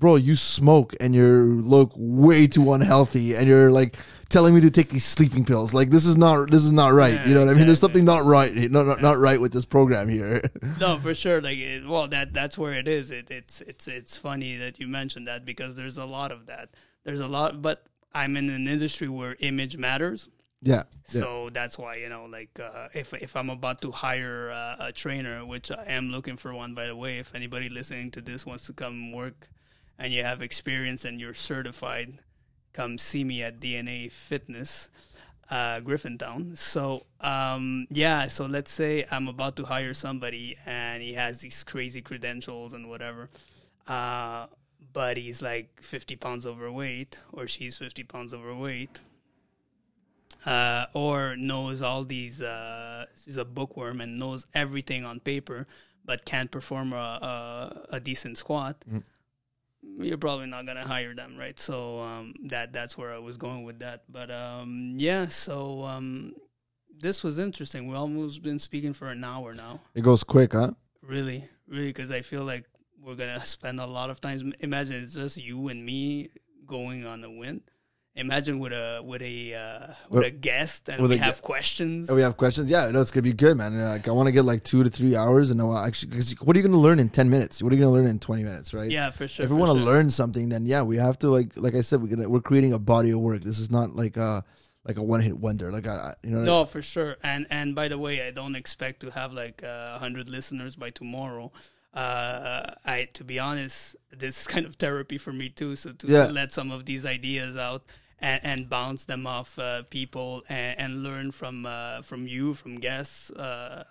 [SPEAKER 2] bro, you smoke and you look way too unhealthy, and you're like telling me to take these sleeping pills. Like this is not this is not right.
[SPEAKER 1] Yeah,
[SPEAKER 2] you know what I mean? There's
[SPEAKER 1] exactly.
[SPEAKER 2] something not right. Not not, not right with this program here. [LAUGHS]
[SPEAKER 1] No, for sure. Like, it, well, that that's where it is. It, it's it's it's funny that you mentioned that because there's a lot of that. There's a lot, but I'm in an industry where image matters.
[SPEAKER 2] yeah. Yeah.
[SPEAKER 1] So that's why you know, like, uh, if if I'm about to hire uh, a trainer, which I am looking for one, by the way, if anybody listening to this wants to come work, and you have experience and you're certified, come see me at DNA Fitness, uh, Griffintown. So um, yeah, so let's say I'm about to hire somebody, and he has these crazy credentials and whatever. Uh, but he's like 50 pounds overweight, or she's 50 pounds overweight uh, or knows all these uh, is a bookworm and knows everything on paper but can't perform a, a, a decent squat,
[SPEAKER 2] Mm.
[SPEAKER 1] You're probably not gonna hire them, right? So um, that that's where I was going with that. But um, yeah, so um, this was interesting. We almost been speaking for an hour now.
[SPEAKER 2] It goes quick, huh?
[SPEAKER 1] Really, really, because I feel like we're gonna spend a lot of time. Imagine it's just you and me going on the win. Imagine with a with a uh, with
[SPEAKER 2] With-
[SPEAKER 1] a guest and
[SPEAKER 2] with
[SPEAKER 1] we have questions.
[SPEAKER 2] Oh, we have questions. Yeah, no, it's gonna be good, man. Like, I want to get like two to three hours, and I want actually, cause what are you gonna learn in ten minutes? What are you gonna learn in twenty minutes, right?
[SPEAKER 1] yeah, for sure.
[SPEAKER 2] if we want to
[SPEAKER 1] sure.
[SPEAKER 2] learn something, then yeah, we have to like, like I said, we're gonna we're creating a body of work. This is not like a like a one hit wonder. Like I, I- you know,
[SPEAKER 1] No, for sure. And and by the way, I don't expect to have like a hundred listeners by tomorrow. Uh, I to be honest, this is kind of therapy for me too. So to
[SPEAKER 2] Yeah.
[SPEAKER 1] let some of these ideas out and, and bounce them off uh, people and, and learn from uh, from you, from guests. Uh,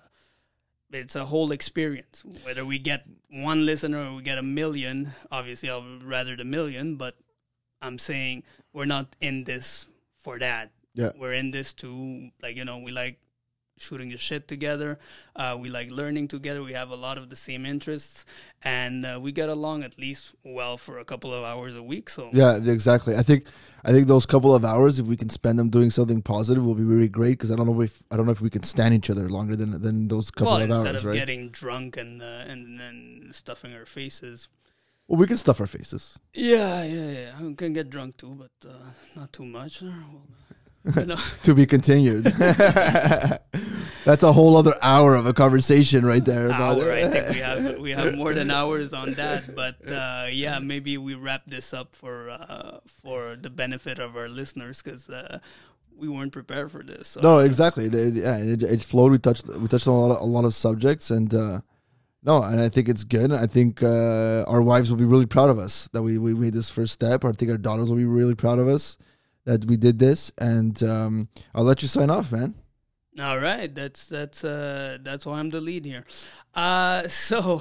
[SPEAKER 1] it's a whole experience. Whether we get one listener or we get a million, obviously I would rather the million. But I'm saying we're not in this for that
[SPEAKER 2] Yeah.
[SPEAKER 1] we're in this to like you know we like shooting the shit together uh, we like learning together we have a lot of the same interests and uh, we get along at least well for a couple of hours a week so
[SPEAKER 2] yeah, exactly. I think I think those couple of hours, if we can spend them doing something positive, will be really great. Because I don't know if I don't know if we can stand each other longer than than those couple
[SPEAKER 1] well
[SPEAKER 2] of
[SPEAKER 1] instead
[SPEAKER 2] hours, Instead
[SPEAKER 1] of
[SPEAKER 2] right?
[SPEAKER 1] getting drunk and uh, and and stuffing our faces
[SPEAKER 2] well, we can stuff our faces.
[SPEAKER 1] yeah yeah yeah i can get drunk too but uh, not too much well, [LAUGHS]
[SPEAKER 2] to be continued. [LAUGHS] That's a whole other hour of a conversation right there. about
[SPEAKER 1] hour. I think we have we have [LAUGHS] more than hours on that. But uh, yeah, maybe we wrap this up for uh, for the benefit of our listeners because uh, we weren't prepared for this. So.
[SPEAKER 2] no, exactly. It, it- yeah, it, it flowed. We touched we touched on a lot of, a lot of subjects, and uh, no, and I think it's good. I think uh, our wives will be really proud of us that we, we made this first step. I think our daughters will be really proud of us that we did this. And um, I'll let you sign off, man.
[SPEAKER 1] All right, that's that's uh, that's why I'm the lead here. Uh, [LAUGHS] so.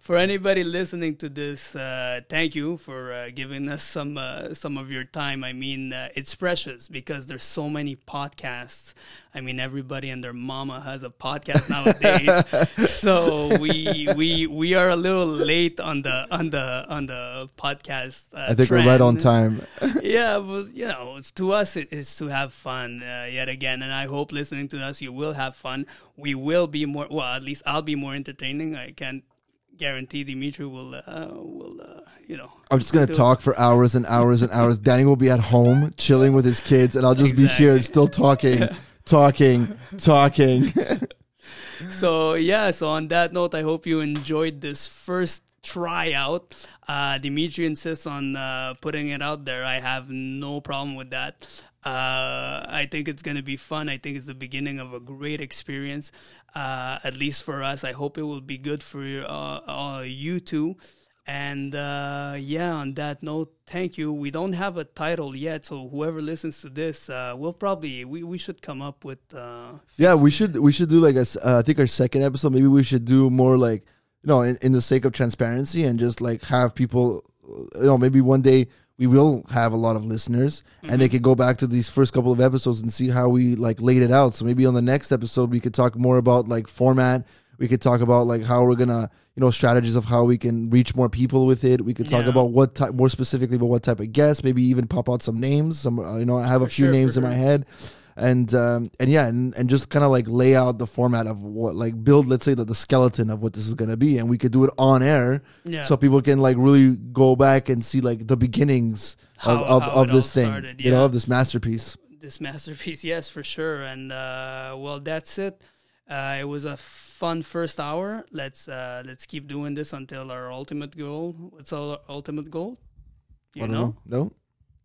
[SPEAKER 1] For anybody listening to this, uh, thank you for uh, giving us some uh, some of your time. I mean, uh, it's precious because there's so many podcasts. I mean, everybody and their mama has a podcast nowadays. [LAUGHS] so we we we are a little late on the on the on the podcast. Uh,
[SPEAKER 2] I think we're right on time. [LAUGHS]
[SPEAKER 1] yeah, but you know, to us it is to have fun uh, yet again, and I hope listening to us you will have fun. We will be more well, at least I'll be more entertaining. I can't guarantee Dimitri will uh, will uh, you know.
[SPEAKER 2] I'm just gonna talk for hours and hours and hours. [LAUGHS] Danny will be at home chilling with his kids, and I'll just be here
[SPEAKER 1] Exactly.
[SPEAKER 2] still talking, [LAUGHS] talking, talking. [LAUGHS]
[SPEAKER 1] So yeah, so on that note, I hope you enjoyed this first tryout. Uh, Dimitri insists on uh, putting it out there. I have no problem with that. Uh, I think it's going to be fun. I think it's the beginning of a great experience, uh, at least for us. I hope it will be good for uh, uh, you too. And uh, yeah, on that note, thank you. We don't have a title yet, so whoever listens to this, uh, we'll probably we, we should come up with. Uh,
[SPEAKER 2] yeah, we should we should do like a. Uh, I think our second episode. Maybe we should do more like you know, in, in the sake of transparency and just like have people. You know, maybe one day we will have a lot of listeners, and they could go back to these first couple of episodes and see how we like laid it out. So maybe on the next episode we could talk more about like format. We could talk about like how we're gonna, you know, strategies of how we can reach more people with it. We could talk
[SPEAKER 1] Yeah.
[SPEAKER 2] about what type, more specifically about what type of guests. Maybe even pop out some names. Some, uh, you know, I have a few
[SPEAKER 1] sure,
[SPEAKER 2] names in my head, and um, and yeah, and, and just kind of like lay out the format of what, like build, let's say, the, the skeleton of what this is gonna be, and we could do it on air,
[SPEAKER 1] yeah.
[SPEAKER 2] so people can like really go back and see like the beginnings
[SPEAKER 1] How-
[SPEAKER 2] of of, of this thing,
[SPEAKER 1] started,
[SPEAKER 2] you know, of this masterpiece.
[SPEAKER 1] this masterpiece yes for sure. And uh, well that's it. Uh, it was a fun first hour. Let's uh, let's keep doing this until our ultimate goal what's our ultimate goal? You
[SPEAKER 2] I don't
[SPEAKER 1] know,
[SPEAKER 2] know.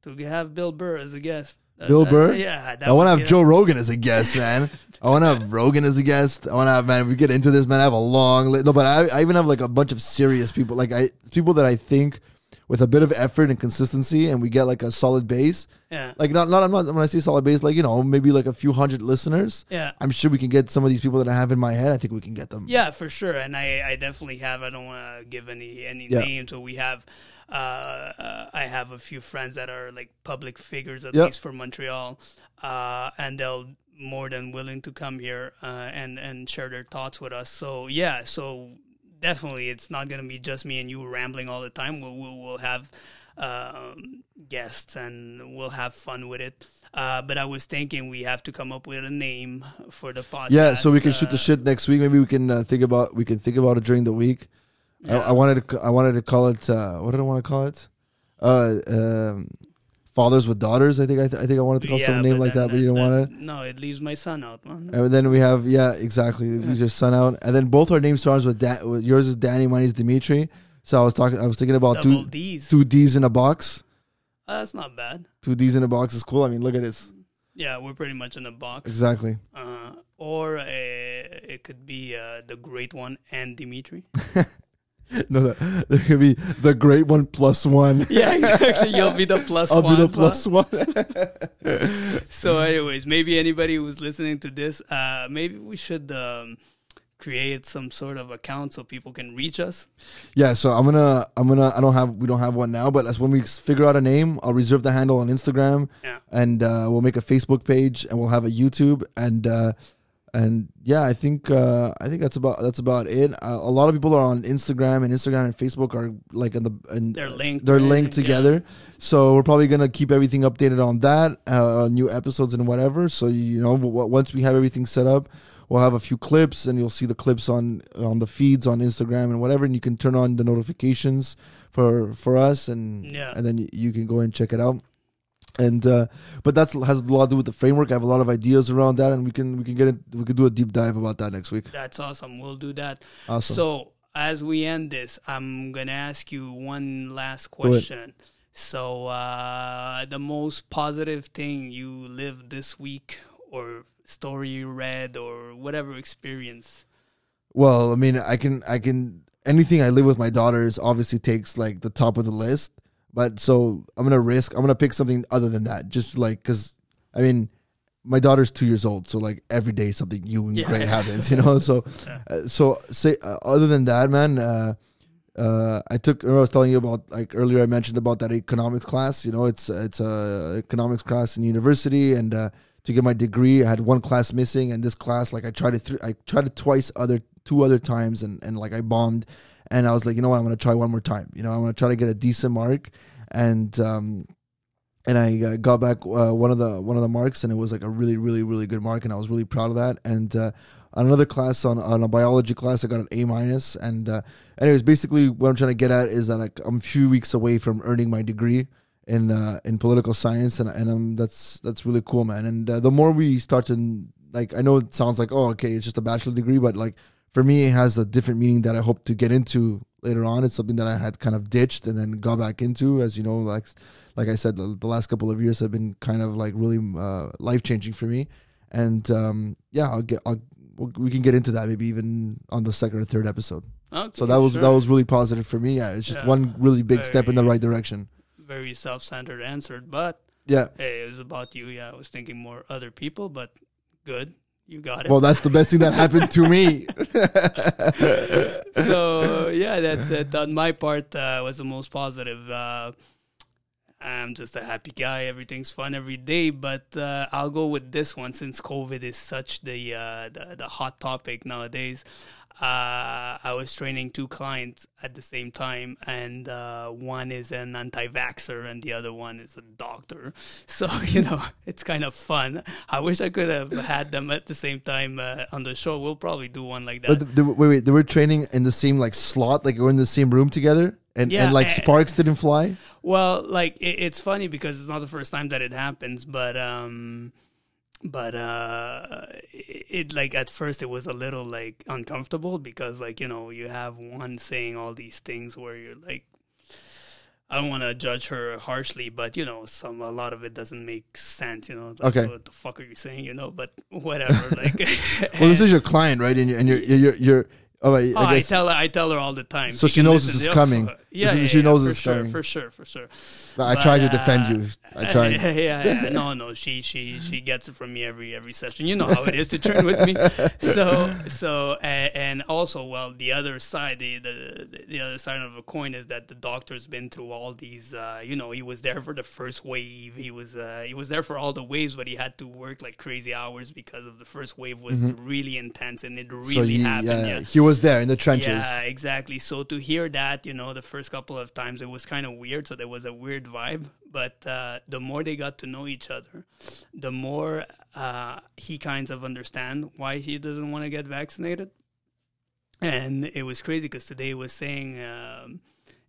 [SPEAKER 2] No,
[SPEAKER 1] to have bill burr as a guest
[SPEAKER 2] Bill
[SPEAKER 1] uh,
[SPEAKER 2] Burr?
[SPEAKER 1] yeah that
[SPEAKER 2] I want to
[SPEAKER 1] was,
[SPEAKER 2] have
[SPEAKER 1] you
[SPEAKER 2] Joe
[SPEAKER 1] know,
[SPEAKER 2] Rogan as a guest, man. [LAUGHS] I want to have Rogan as a guest. I want to have man. If we get into this, man, I have a long li- no, but I, I even have like a bunch of serious people, like I people that I think with a bit of effort and consistency, and we get like a solid base.
[SPEAKER 1] Yeah.
[SPEAKER 2] Like not not I'm not when I say solid base, like you know maybe like a few hundred listeners.
[SPEAKER 1] Yeah.
[SPEAKER 2] I'm sure we can get some of these people that I have in my head. I think we can get them.
[SPEAKER 1] Yeah, for sure. And I, I definitely have. I don't want to give any any
[SPEAKER 2] Yeah.
[SPEAKER 1] names, but we have. Uh, uh, I have a few friends that are like public figures, at
[SPEAKER 2] Yep.
[SPEAKER 1] least for Montreal, uh, and they'll more than willing to come here uh, and and share their thoughts with us. So yeah, so definitely, it's not gonna be just me and you rambling all the time. We'll we'll, we'll have um, guests and we'll have fun with it. Uh, but I was thinking we have to come up with a name for the podcast.
[SPEAKER 2] Yeah, so we can shoot
[SPEAKER 1] uh,
[SPEAKER 2] the shit next week. Maybe we can uh, think about we can think about it during the week. I,
[SPEAKER 1] Yeah.
[SPEAKER 2] I wanted to I wanted to call it uh, what did I want to call it? Uh, um, fathers with daughters. I think I, th- I think I wanted to call some name like that, but you don't want it.
[SPEAKER 1] No, it leaves my son out, man.
[SPEAKER 2] And then we have yeah, exactly. We just son out, and then both our name starts with, da- yours is Danny, mine is Dimitri. So I was talking, I was thinking about
[SPEAKER 1] Double
[SPEAKER 2] two
[SPEAKER 1] D's.
[SPEAKER 2] two D's in a box.
[SPEAKER 1] Uh, that's not bad.
[SPEAKER 2] Two D's in a box is cool. I mean, look at this.
[SPEAKER 1] Yeah, we're pretty much in a box.
[SPEAKER 2] Exactly.
[SPEAKER 1] Uh, or uh, it could be uh, the great one and Dimitri. [LAUGHS] [LAUGHS]
[SPEAKER 2] No, that, there could be the great one plus one. [LAUGHS]
[SPEAKER 1] yeah, exactly. You'll be the [LAUGHS] plus
[SPEAKER 2] I'll
[SPEAKER 1] one.
[SPEAKER 2] be the plus one.
[SPEAKER 1] So, anyways, maybe anybody who's listening to this, uh, maybe we should um, create some sort of account so people can reach us.
[SPEAKER 2] Yeah, so I'm gonna, I'm gonna, I don't have, we don't have one now, but as when we figure out a name, I'll reserve the handle on Instagram,
[SPEAKER 1] Yeah.
[SPEAKER 2] and uh, we'll make a Facebook page, and we'll have a YouTube, and uh, and yeah, I think, uh, I think that's about, that's about it. Uh, a lot of people are on Instagram, and Instagram and Facebook are like in the, and
[SPEAKER 1] They're linked.
[SPEAKER 2] they're linked
[SPEAKER 1] Yeah.
[SPEAKER 2] together. So we're probably gonna keep everything updated on that, uh, new episodes and whatever. So you know, w- once we have everything set up, we'll have a few clips, and you'll see the clips on on the feeds on Instagram and whatever, and you can turn on the notifications for for us, and
[SPEAKER 1] Yeah.
[SPEAKER 2] and then you can go and check it out. And uh, but that's has a lot to do with the framework. I have a lot of ideas around that, and we can we can get it. We can do a deep dive about that next week.
[SPEAKER 1] That's awesome. We'll do that.
[SPEAKER 2] Awesome.
[SPEAKER 1] So as we end this, I'm gonna ask you one last question. So uh, the most positive thing you lived this week, or story you read, or whatever experience.
[SPEAKER 2] Well, I mean, I can, I can. Anything I live with my daughters obviously takes like the top of the list. But so I'm gonna risk. I'm gonna pick something other than that. Just like because, I mean, my daughter's two years old, so like every day something new and
[SPEAKER 1] Yeah.
[SPEAKER 2] great happens. You know. So, [LAUGHS]
[SPEAKER 1] Yeah.
[SPEAKER 2] uh, so say uh, other than that, man. Uh, uh, I took. I was telling you about like earlier. I mentioned about that economics class. You know, it's it's a economics class in university, and uh, to get my degree, I had one class missing, and this class, like I tried it. Th- I tried it twice, other two other times, and and like I bombed. And I was like, you know what? I'm gonna try one more time. You know, I'm gonna try to get a decent mark, and um, and I uh, got back uh, one of the one of the marks, and it was like a really, really, really good mark, and I was really proud of that. And uh, another class, on, on a biology class, I got an A minus. And uh, anyways, basically, what I'm trying to get at is that like, I'm a few weeks away from earning my degree in uh, in political science, and and um, that's that's really cool, man. And uh, the more we start to like, I know it sounds like oh, okay, it's just a bachelor degree, but like for me, it has a different meaning that I hope to get into later on. It's something that I had kind of ditched and then got back into, as you know, like like I said, the, the last couple of years have been kind of like really uh, life changing for me. And um, yeah, I'll get I'll we'll, can get into that maybe even on the second or third episode.
[SPEAKER 1] Okay,
[SPEAKER 2] So that was
[SPEAKER 1] sure.
[SPEAKER 2] that was really positive for me. Yeah, it's just
[SPEAKER 1] Yeah.
[SPEAKER 2] one really big step in the right direction.
[SPEAKER 1] very self-centered answered, but
[SPEAKER 2] Yeah.
[SPEAKER 1] hey, it was about you. Yeah, I was thinking more other people, but good, you got it.
[SPEAKER 2] Well, that's the best thing that happened to me. [LAUGHS]
[SPEAKER 1] so yeah, that's it. On my part, uh, was the most positive. Uh, I'm just a happy guy. Everything's fun every day. But uh, I'll go with this one since COVID is such the uh, the, the hot topic nowadays. Uh, I was training two clients at the same time, and uh, one is an anti-vaxxer, and the other one is a doctor. [LAUGHS] So you know, it's kind of fun. I wish I could have had them at the same time uh, on the show. We'll probably do one like that.
[SPEAKER 2] but the, the, wait, wait, they were training in the same like slot, like we're in the same room together, and
[SPEAKER 1] Yeah,
[SPEAKER 2] and like
[SPEAKER 1] eh,
[SPEAKER 2] sparks didn't fly.
[SPEAKER 1] Well, like it, it's funny because it's not the first time that it happens, but um, but uh, it, it like at first it was a little like uncomfortable because like you know you have one saying all these things where you're like. I don't want to judge her harshly, but you know, some a lot of it doesn't make sense. You know, like,
[SPEAKER 2] Okay.
[SPEAKER 1] what the fuck are you saying? You know, but whatever. Like, [LAUGHS]
[SPEAKER 2] Well, this is [LAUGHS] your client, right? And you're, and you're, you're, you're Oh, wait,
[SPEAKER 1] Oh,
[SPEAKER 2] I
[SPEAKER 1] I, tell her. I tell her all the time.
[SPEAKER 2] So she knows this is coming.
[SPEAKER 1] Yeah,
[SPEAKER 2] She-
[SPEAKER 1] yeah,
[SPEAKER 2] she
[SPEAKER 1] yeah,
[SPEAKER 2] knows this
[SPEAKER 1] sure,
[SPEAKER 2] coming.
[SPEAKER 1] for sure, for sure.
[SPEAKER 2] I
[SPEAKER 1] try
[SPEAKER 2] tried to defend
[SPEAKER 1] uh,
[SPEAKER 2] you. I try. [LAUGHS]
[SPEAKER 1] yeah, yeah, yeah. [LAUGHS] No, no. She, she, she gets it from me every every session. You know how it is to turn with me. [LAUGHS] So, so, and, and also, well, the other side, the, the the other side of a coin is that the doctor's been through all these. Uh, you know, he was there for the first wave. He was uh, he was there for all the waves, but he had to work like crazy hours because of the first wave was really intense and it really
[SPEAKER 2] so he,
[SPEAKER 1] happened.
[SPEAKER 2] yeah. he was there in the trenches.
[SPEAKER 1] Yeah, exactly. So to hear that, you know, the first couple of times it was kind of weird. So there was a weird vibe. But uh, the more they got to know each other, the more uh, he kinds of understand why he doesn't want to get vaccinated. And it was crazy because today he was saying um,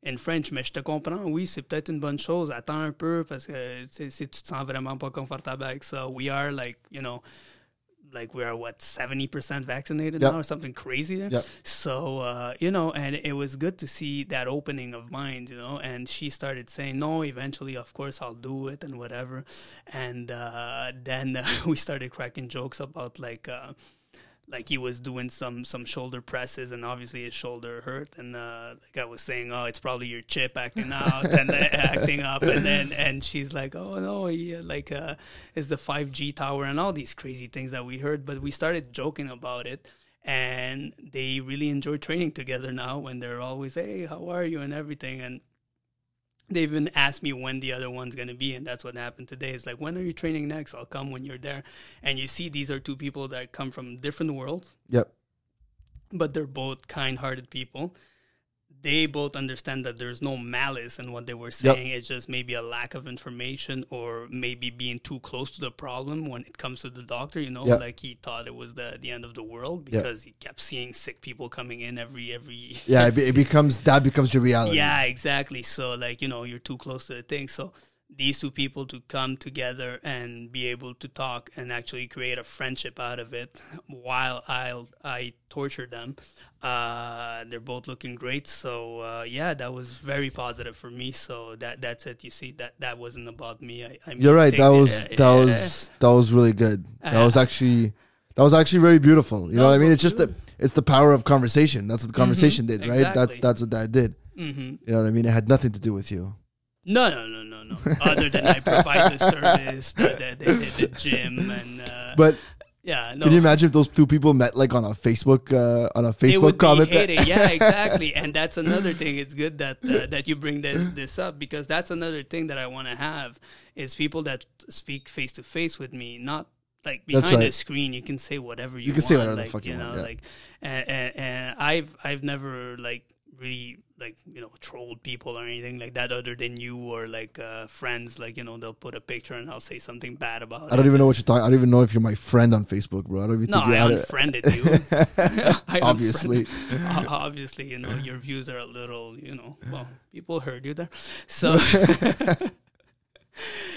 [SPEAKER 1] in French, mais je te comprends, oui, c'est peut-être une bonne chose. Attends un peu parce que si tu te sens vraiment pas confortable avec ça, we are like, you know, like we are what 70% vaccinated
[SPEAKER 2] Yep.
[SPEAKER 1] now or something crazy.
[SPEAKER 2] Yep.
[SPEAKER 1] So uh, you know, and it was good to see that opening of mind, you know. And she started saying, "No, eventually, of course, I'll do it and whatever." And uh, then uh, [LAUGHS] we started cracking jokes about like. Uh, like he was doing some some shoulder presses and obviously his shoulder hurt and uh like i was saying oh it's probably your chip acting out and then [LAUGHS] acting up and then and she's like oh no yeah like uh it's the 5g tower and all these crazy things that we heard but we started joking about it and they really enjoy training together now when they're always hey how are you? and everything and they even asked me when the other one's going to be and that's what happened today. It's like when are you training next? I'll come when you're there. And you see these are two people that come from different worlds.
[SPEAKER 2] Yep.
[SPEAKER 1] but they're both kind-hearted people they both understand that there's no malice in what they were
[SPEAKER 2] Yep.
[SPEAKER 1] saying it's just maybe a lack of information or maybe being too close to the problem when it comes to the doctor you know
[SPEAKER 2] Yep.
[SPEAKER 1] like he thought it was the, the end of the world
[SPEAKER 2] Yep.
[SPEAKER 1] because he kept seeing sick people coming in every every
[SPEAKER 2] Yeah, it, be- it becomes that becomes your reality.
[SPEAKER 1] yeah, exactly. So like, you know, you're too close to the thing. So these two people to come together and be able to talk and actually create a friendship out of it while I'll, I torture them. Uh, they're both looking great. So uh, yeah, that was very positive for me. So that that's it. You see that that wasn't about me. I, I
[SPEAKER 2] You're right. That
[SPEAKER 1] it-
[SPEAKER 2] was
[SPEAKER 1] uh, [LAUGHS]
[SPEAKER 2] that was that was really good. That was actually that was actually very beautiful. You know what I mean? It's just the
[SPEAKER 1] was
[SPEAKER 2] it's the power of conversation. That's what the conversation did, right? That's
[SPEAKER 1] exactly.
[SPEAKER 2] that's what that did.
[SPEAKER 1] Mhm.
[SPEAKER 2] You know what I mean? It had nothing to do with you.
[SPEAKER 1] No, no, no, Other than I provide the service, the, the, the, the gym, and uh,
[SPEAKER 2] But
[SPEAKER 1] yeah, no.
[SPEAKER 2] can you imagine if those two people met like on a Facebook uh, on a
[SPEAKER 1] they
[SPEAKER 2] Facebook
[SPEAKER 1] would
[SPEAKER 2] comment?
[SPEAKER 1] be hating. Yeah, [LAUGHS] exactly. And that's another thing. It's good that uh, that you bring this, this up because that's another thing that I want to have is people that speak face to face with me, not like behind
[SPEAKER 2] right.
[SPEAKER 1] the screen. You can say whatever you,
[SPEAKER 2] You can
[SPEAKER 1] want,
[SPEAKER 2] say whatever the
[SPEAKER 1] like,
[SPEAKER 2] fuck you
[SPEAKER 1] know,
[SPEAKER 2] want, yeah.
[SPEAKER 1] like and, and, and I've I've never like really like you know trolled people or anything like that other than you or like uh, friends like you know they'll put a picture and I'll say something bad about it.
[SPEAKER 2] I don't even know what you're talking. I don't even know if you're my friend on Facebook, bro. I don't even
[SPEAKER 1] No,
[SPEAKER 2] think
[SPEAKER 1] I
[SPEAKER 2] you're out of-
[SPEAKER 1] unfriended you. [LAUGHS] [LAUGHS] I
[SPEAKER 2] Obviously.
[SPEAKER 1] unfriend- [LAUGHS] o- obviously, you know, your views are a little, you know, well, people heard you there. So,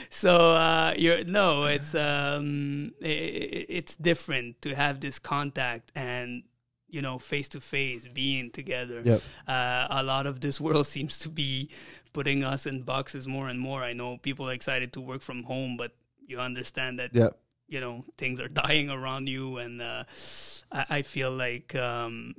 [SPEAKER 1] so uh, you're no, it's um, i i- it's different to have this contact and you know, face to face, being together.
[SPEAKER 2] Yep.
[SPEAKER 1] Uh, a lot of this world [LAUGHS] seems to be putting us in boxes more and more. I know people are excited to work from home, but you understand that
[SPEAKER 2] Yeah.
[SPEAKER 1] you know things are [LAUGHS] dying around you and uh, I, I feel like um,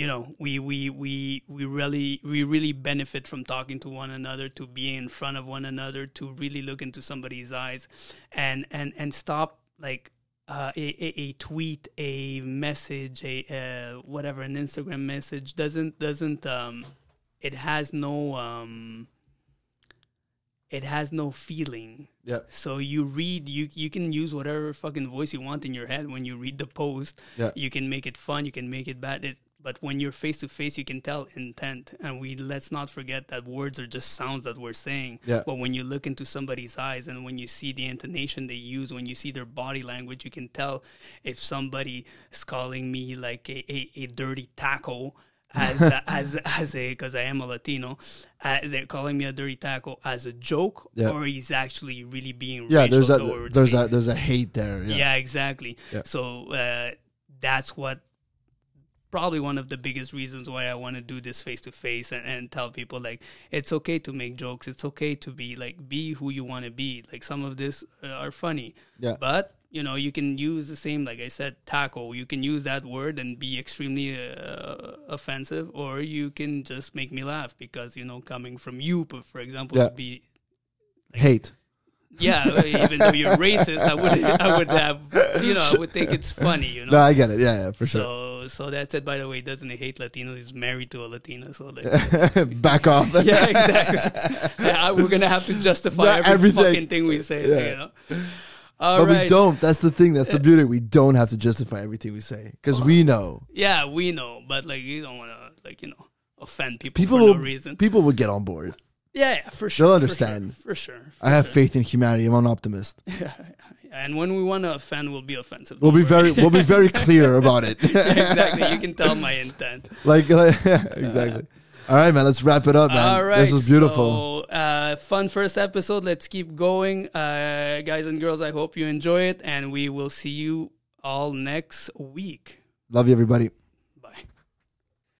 [SPEAKER 1] you know we, we we we really we really benefit from talking to one another to be in front of one another to really look into somebody's eyes and and and stop like uh, a, a, a tweet a message a uh, whatever an instagram message doesn't doesn't um it has no um it has no feeling
[SPEAKER 2] Yeah.
[SPEAKER 1] so you read you you can use whatever fucking voice you want in your head when you read the post.
[SPEAKER 2] Yeah.
[SPEAKER 1] You can make it fun, you can make it bad. It, but when you're face to face, you can tell intent. And we let's not forget that words are just sounds that we're saying.
[SPEAKER 2] Yeah.
[SPEAKER 1] But when you look into somebody's eyes and when you see the intonation they use, when you see their body language, you can tell if somebody is calling me like a, a, a dirty taco as a, [LAUGHS] as as a because I am a Latino, uh, they're calling me a dirty taco as a joke,
[SPEAKER 2] Yeah.
[SPEAKER 1] or he's actually really being
[SPEAKER 2] Yeah, there's a there's
[SPEAKER 1] me.
[SPEAKER 2] a there's a hate there.
[SPEAKER 1] yeah.
[SPEAKER 2] Yeah.
[SPEAKER 1] exactly.
[SPEAKER 2] Yeah.
[SPEAKER 1] So uh, that's what probably one of the biggest reasons why I want to do this face to face and and tell people like it's okay to make jokes, it's okay to be like be who you want to be. Like some of this uh, are funny,
[SPEAKER 2] Yeah.
[SPEAKER 1] but you know you can use the same like i said taco you can use that word and be extremely uh, offensive or you can just make me laugh because you know coming from you for example
[SPEAKER 2] Yeah.
[SPEAKER 1] would be
[SPEAKER 2] Hate.
[SPEAKER 1] Yeah even though you're racist i would i would have you know i would think it's funny you know
[SPEAKER 2] No, I get it. Yeah, yeah, for sure.
[SPEAKER 1] so so that's it by the way doesn't he hate latinos he's married to a latina so like [LAUGHS]
[SPEAKER 2] Back off. [LAUGHS]
[SPEAKER 1] yeah, exactly. Yeah, we're gonna have to justify
[SPEAKER 2] Not
[SPEAKER 1] every
[SPEAKER 2] everything.
[SPEAKER 1] fucking thing we say.
[SPEAKER 2] Yeah.
[SPEAKER 1] You know. All
[SPEAKER 2] but
[SPEAKER 1] right.
[SPEAKER 2] we don't. That's the thing. That's the uh, beauty. We don't have to justify everything we say because we uh, know
[SPEAKER 1] Yeah, we know, but like you don't want to like you know offend people,
[SPEAKER 2] people
[SPEAKER 1] for
[SPEAKER 2] will
[SPEAKER 1] no reason.
[SPEAKER 2] people will get on board.
[SPEAKER 1] Yeah, yeah, for sure.
[SPEAKER 2] They'll
[SPEAKER 1] for
[SPEAKER 2] understand.
[SPEAKER 1] sure, for sure. for
[SPEAKER 2] I have
[SPEAKER 1] sure.
[SPEAKER 2] faith in humanity. I'm an optimist. [LAUGHS]
[SPEAKER 1] Yeah, And when we want to offend, we'll be offensive.
[SPEAKER 2] We'll be very we'll be very [LAUGHS] clear about it.
[SPEAKER 1] Yeah, [LAUGHS] exactly. You can tell my intent.
[SPEAKER 2] like, like exactly. All right, man. Let's wrap it up, man.
[SPEAKER 1] All right.
[SPEAKER 2] this was beautiful.
[SPEAKER 1] So, uh, fun first episode. Let's keep going, uh, guys and girls. I hope you enjoy it, and we will see you all next week.
[SPEAKER 2] Love you, everybody.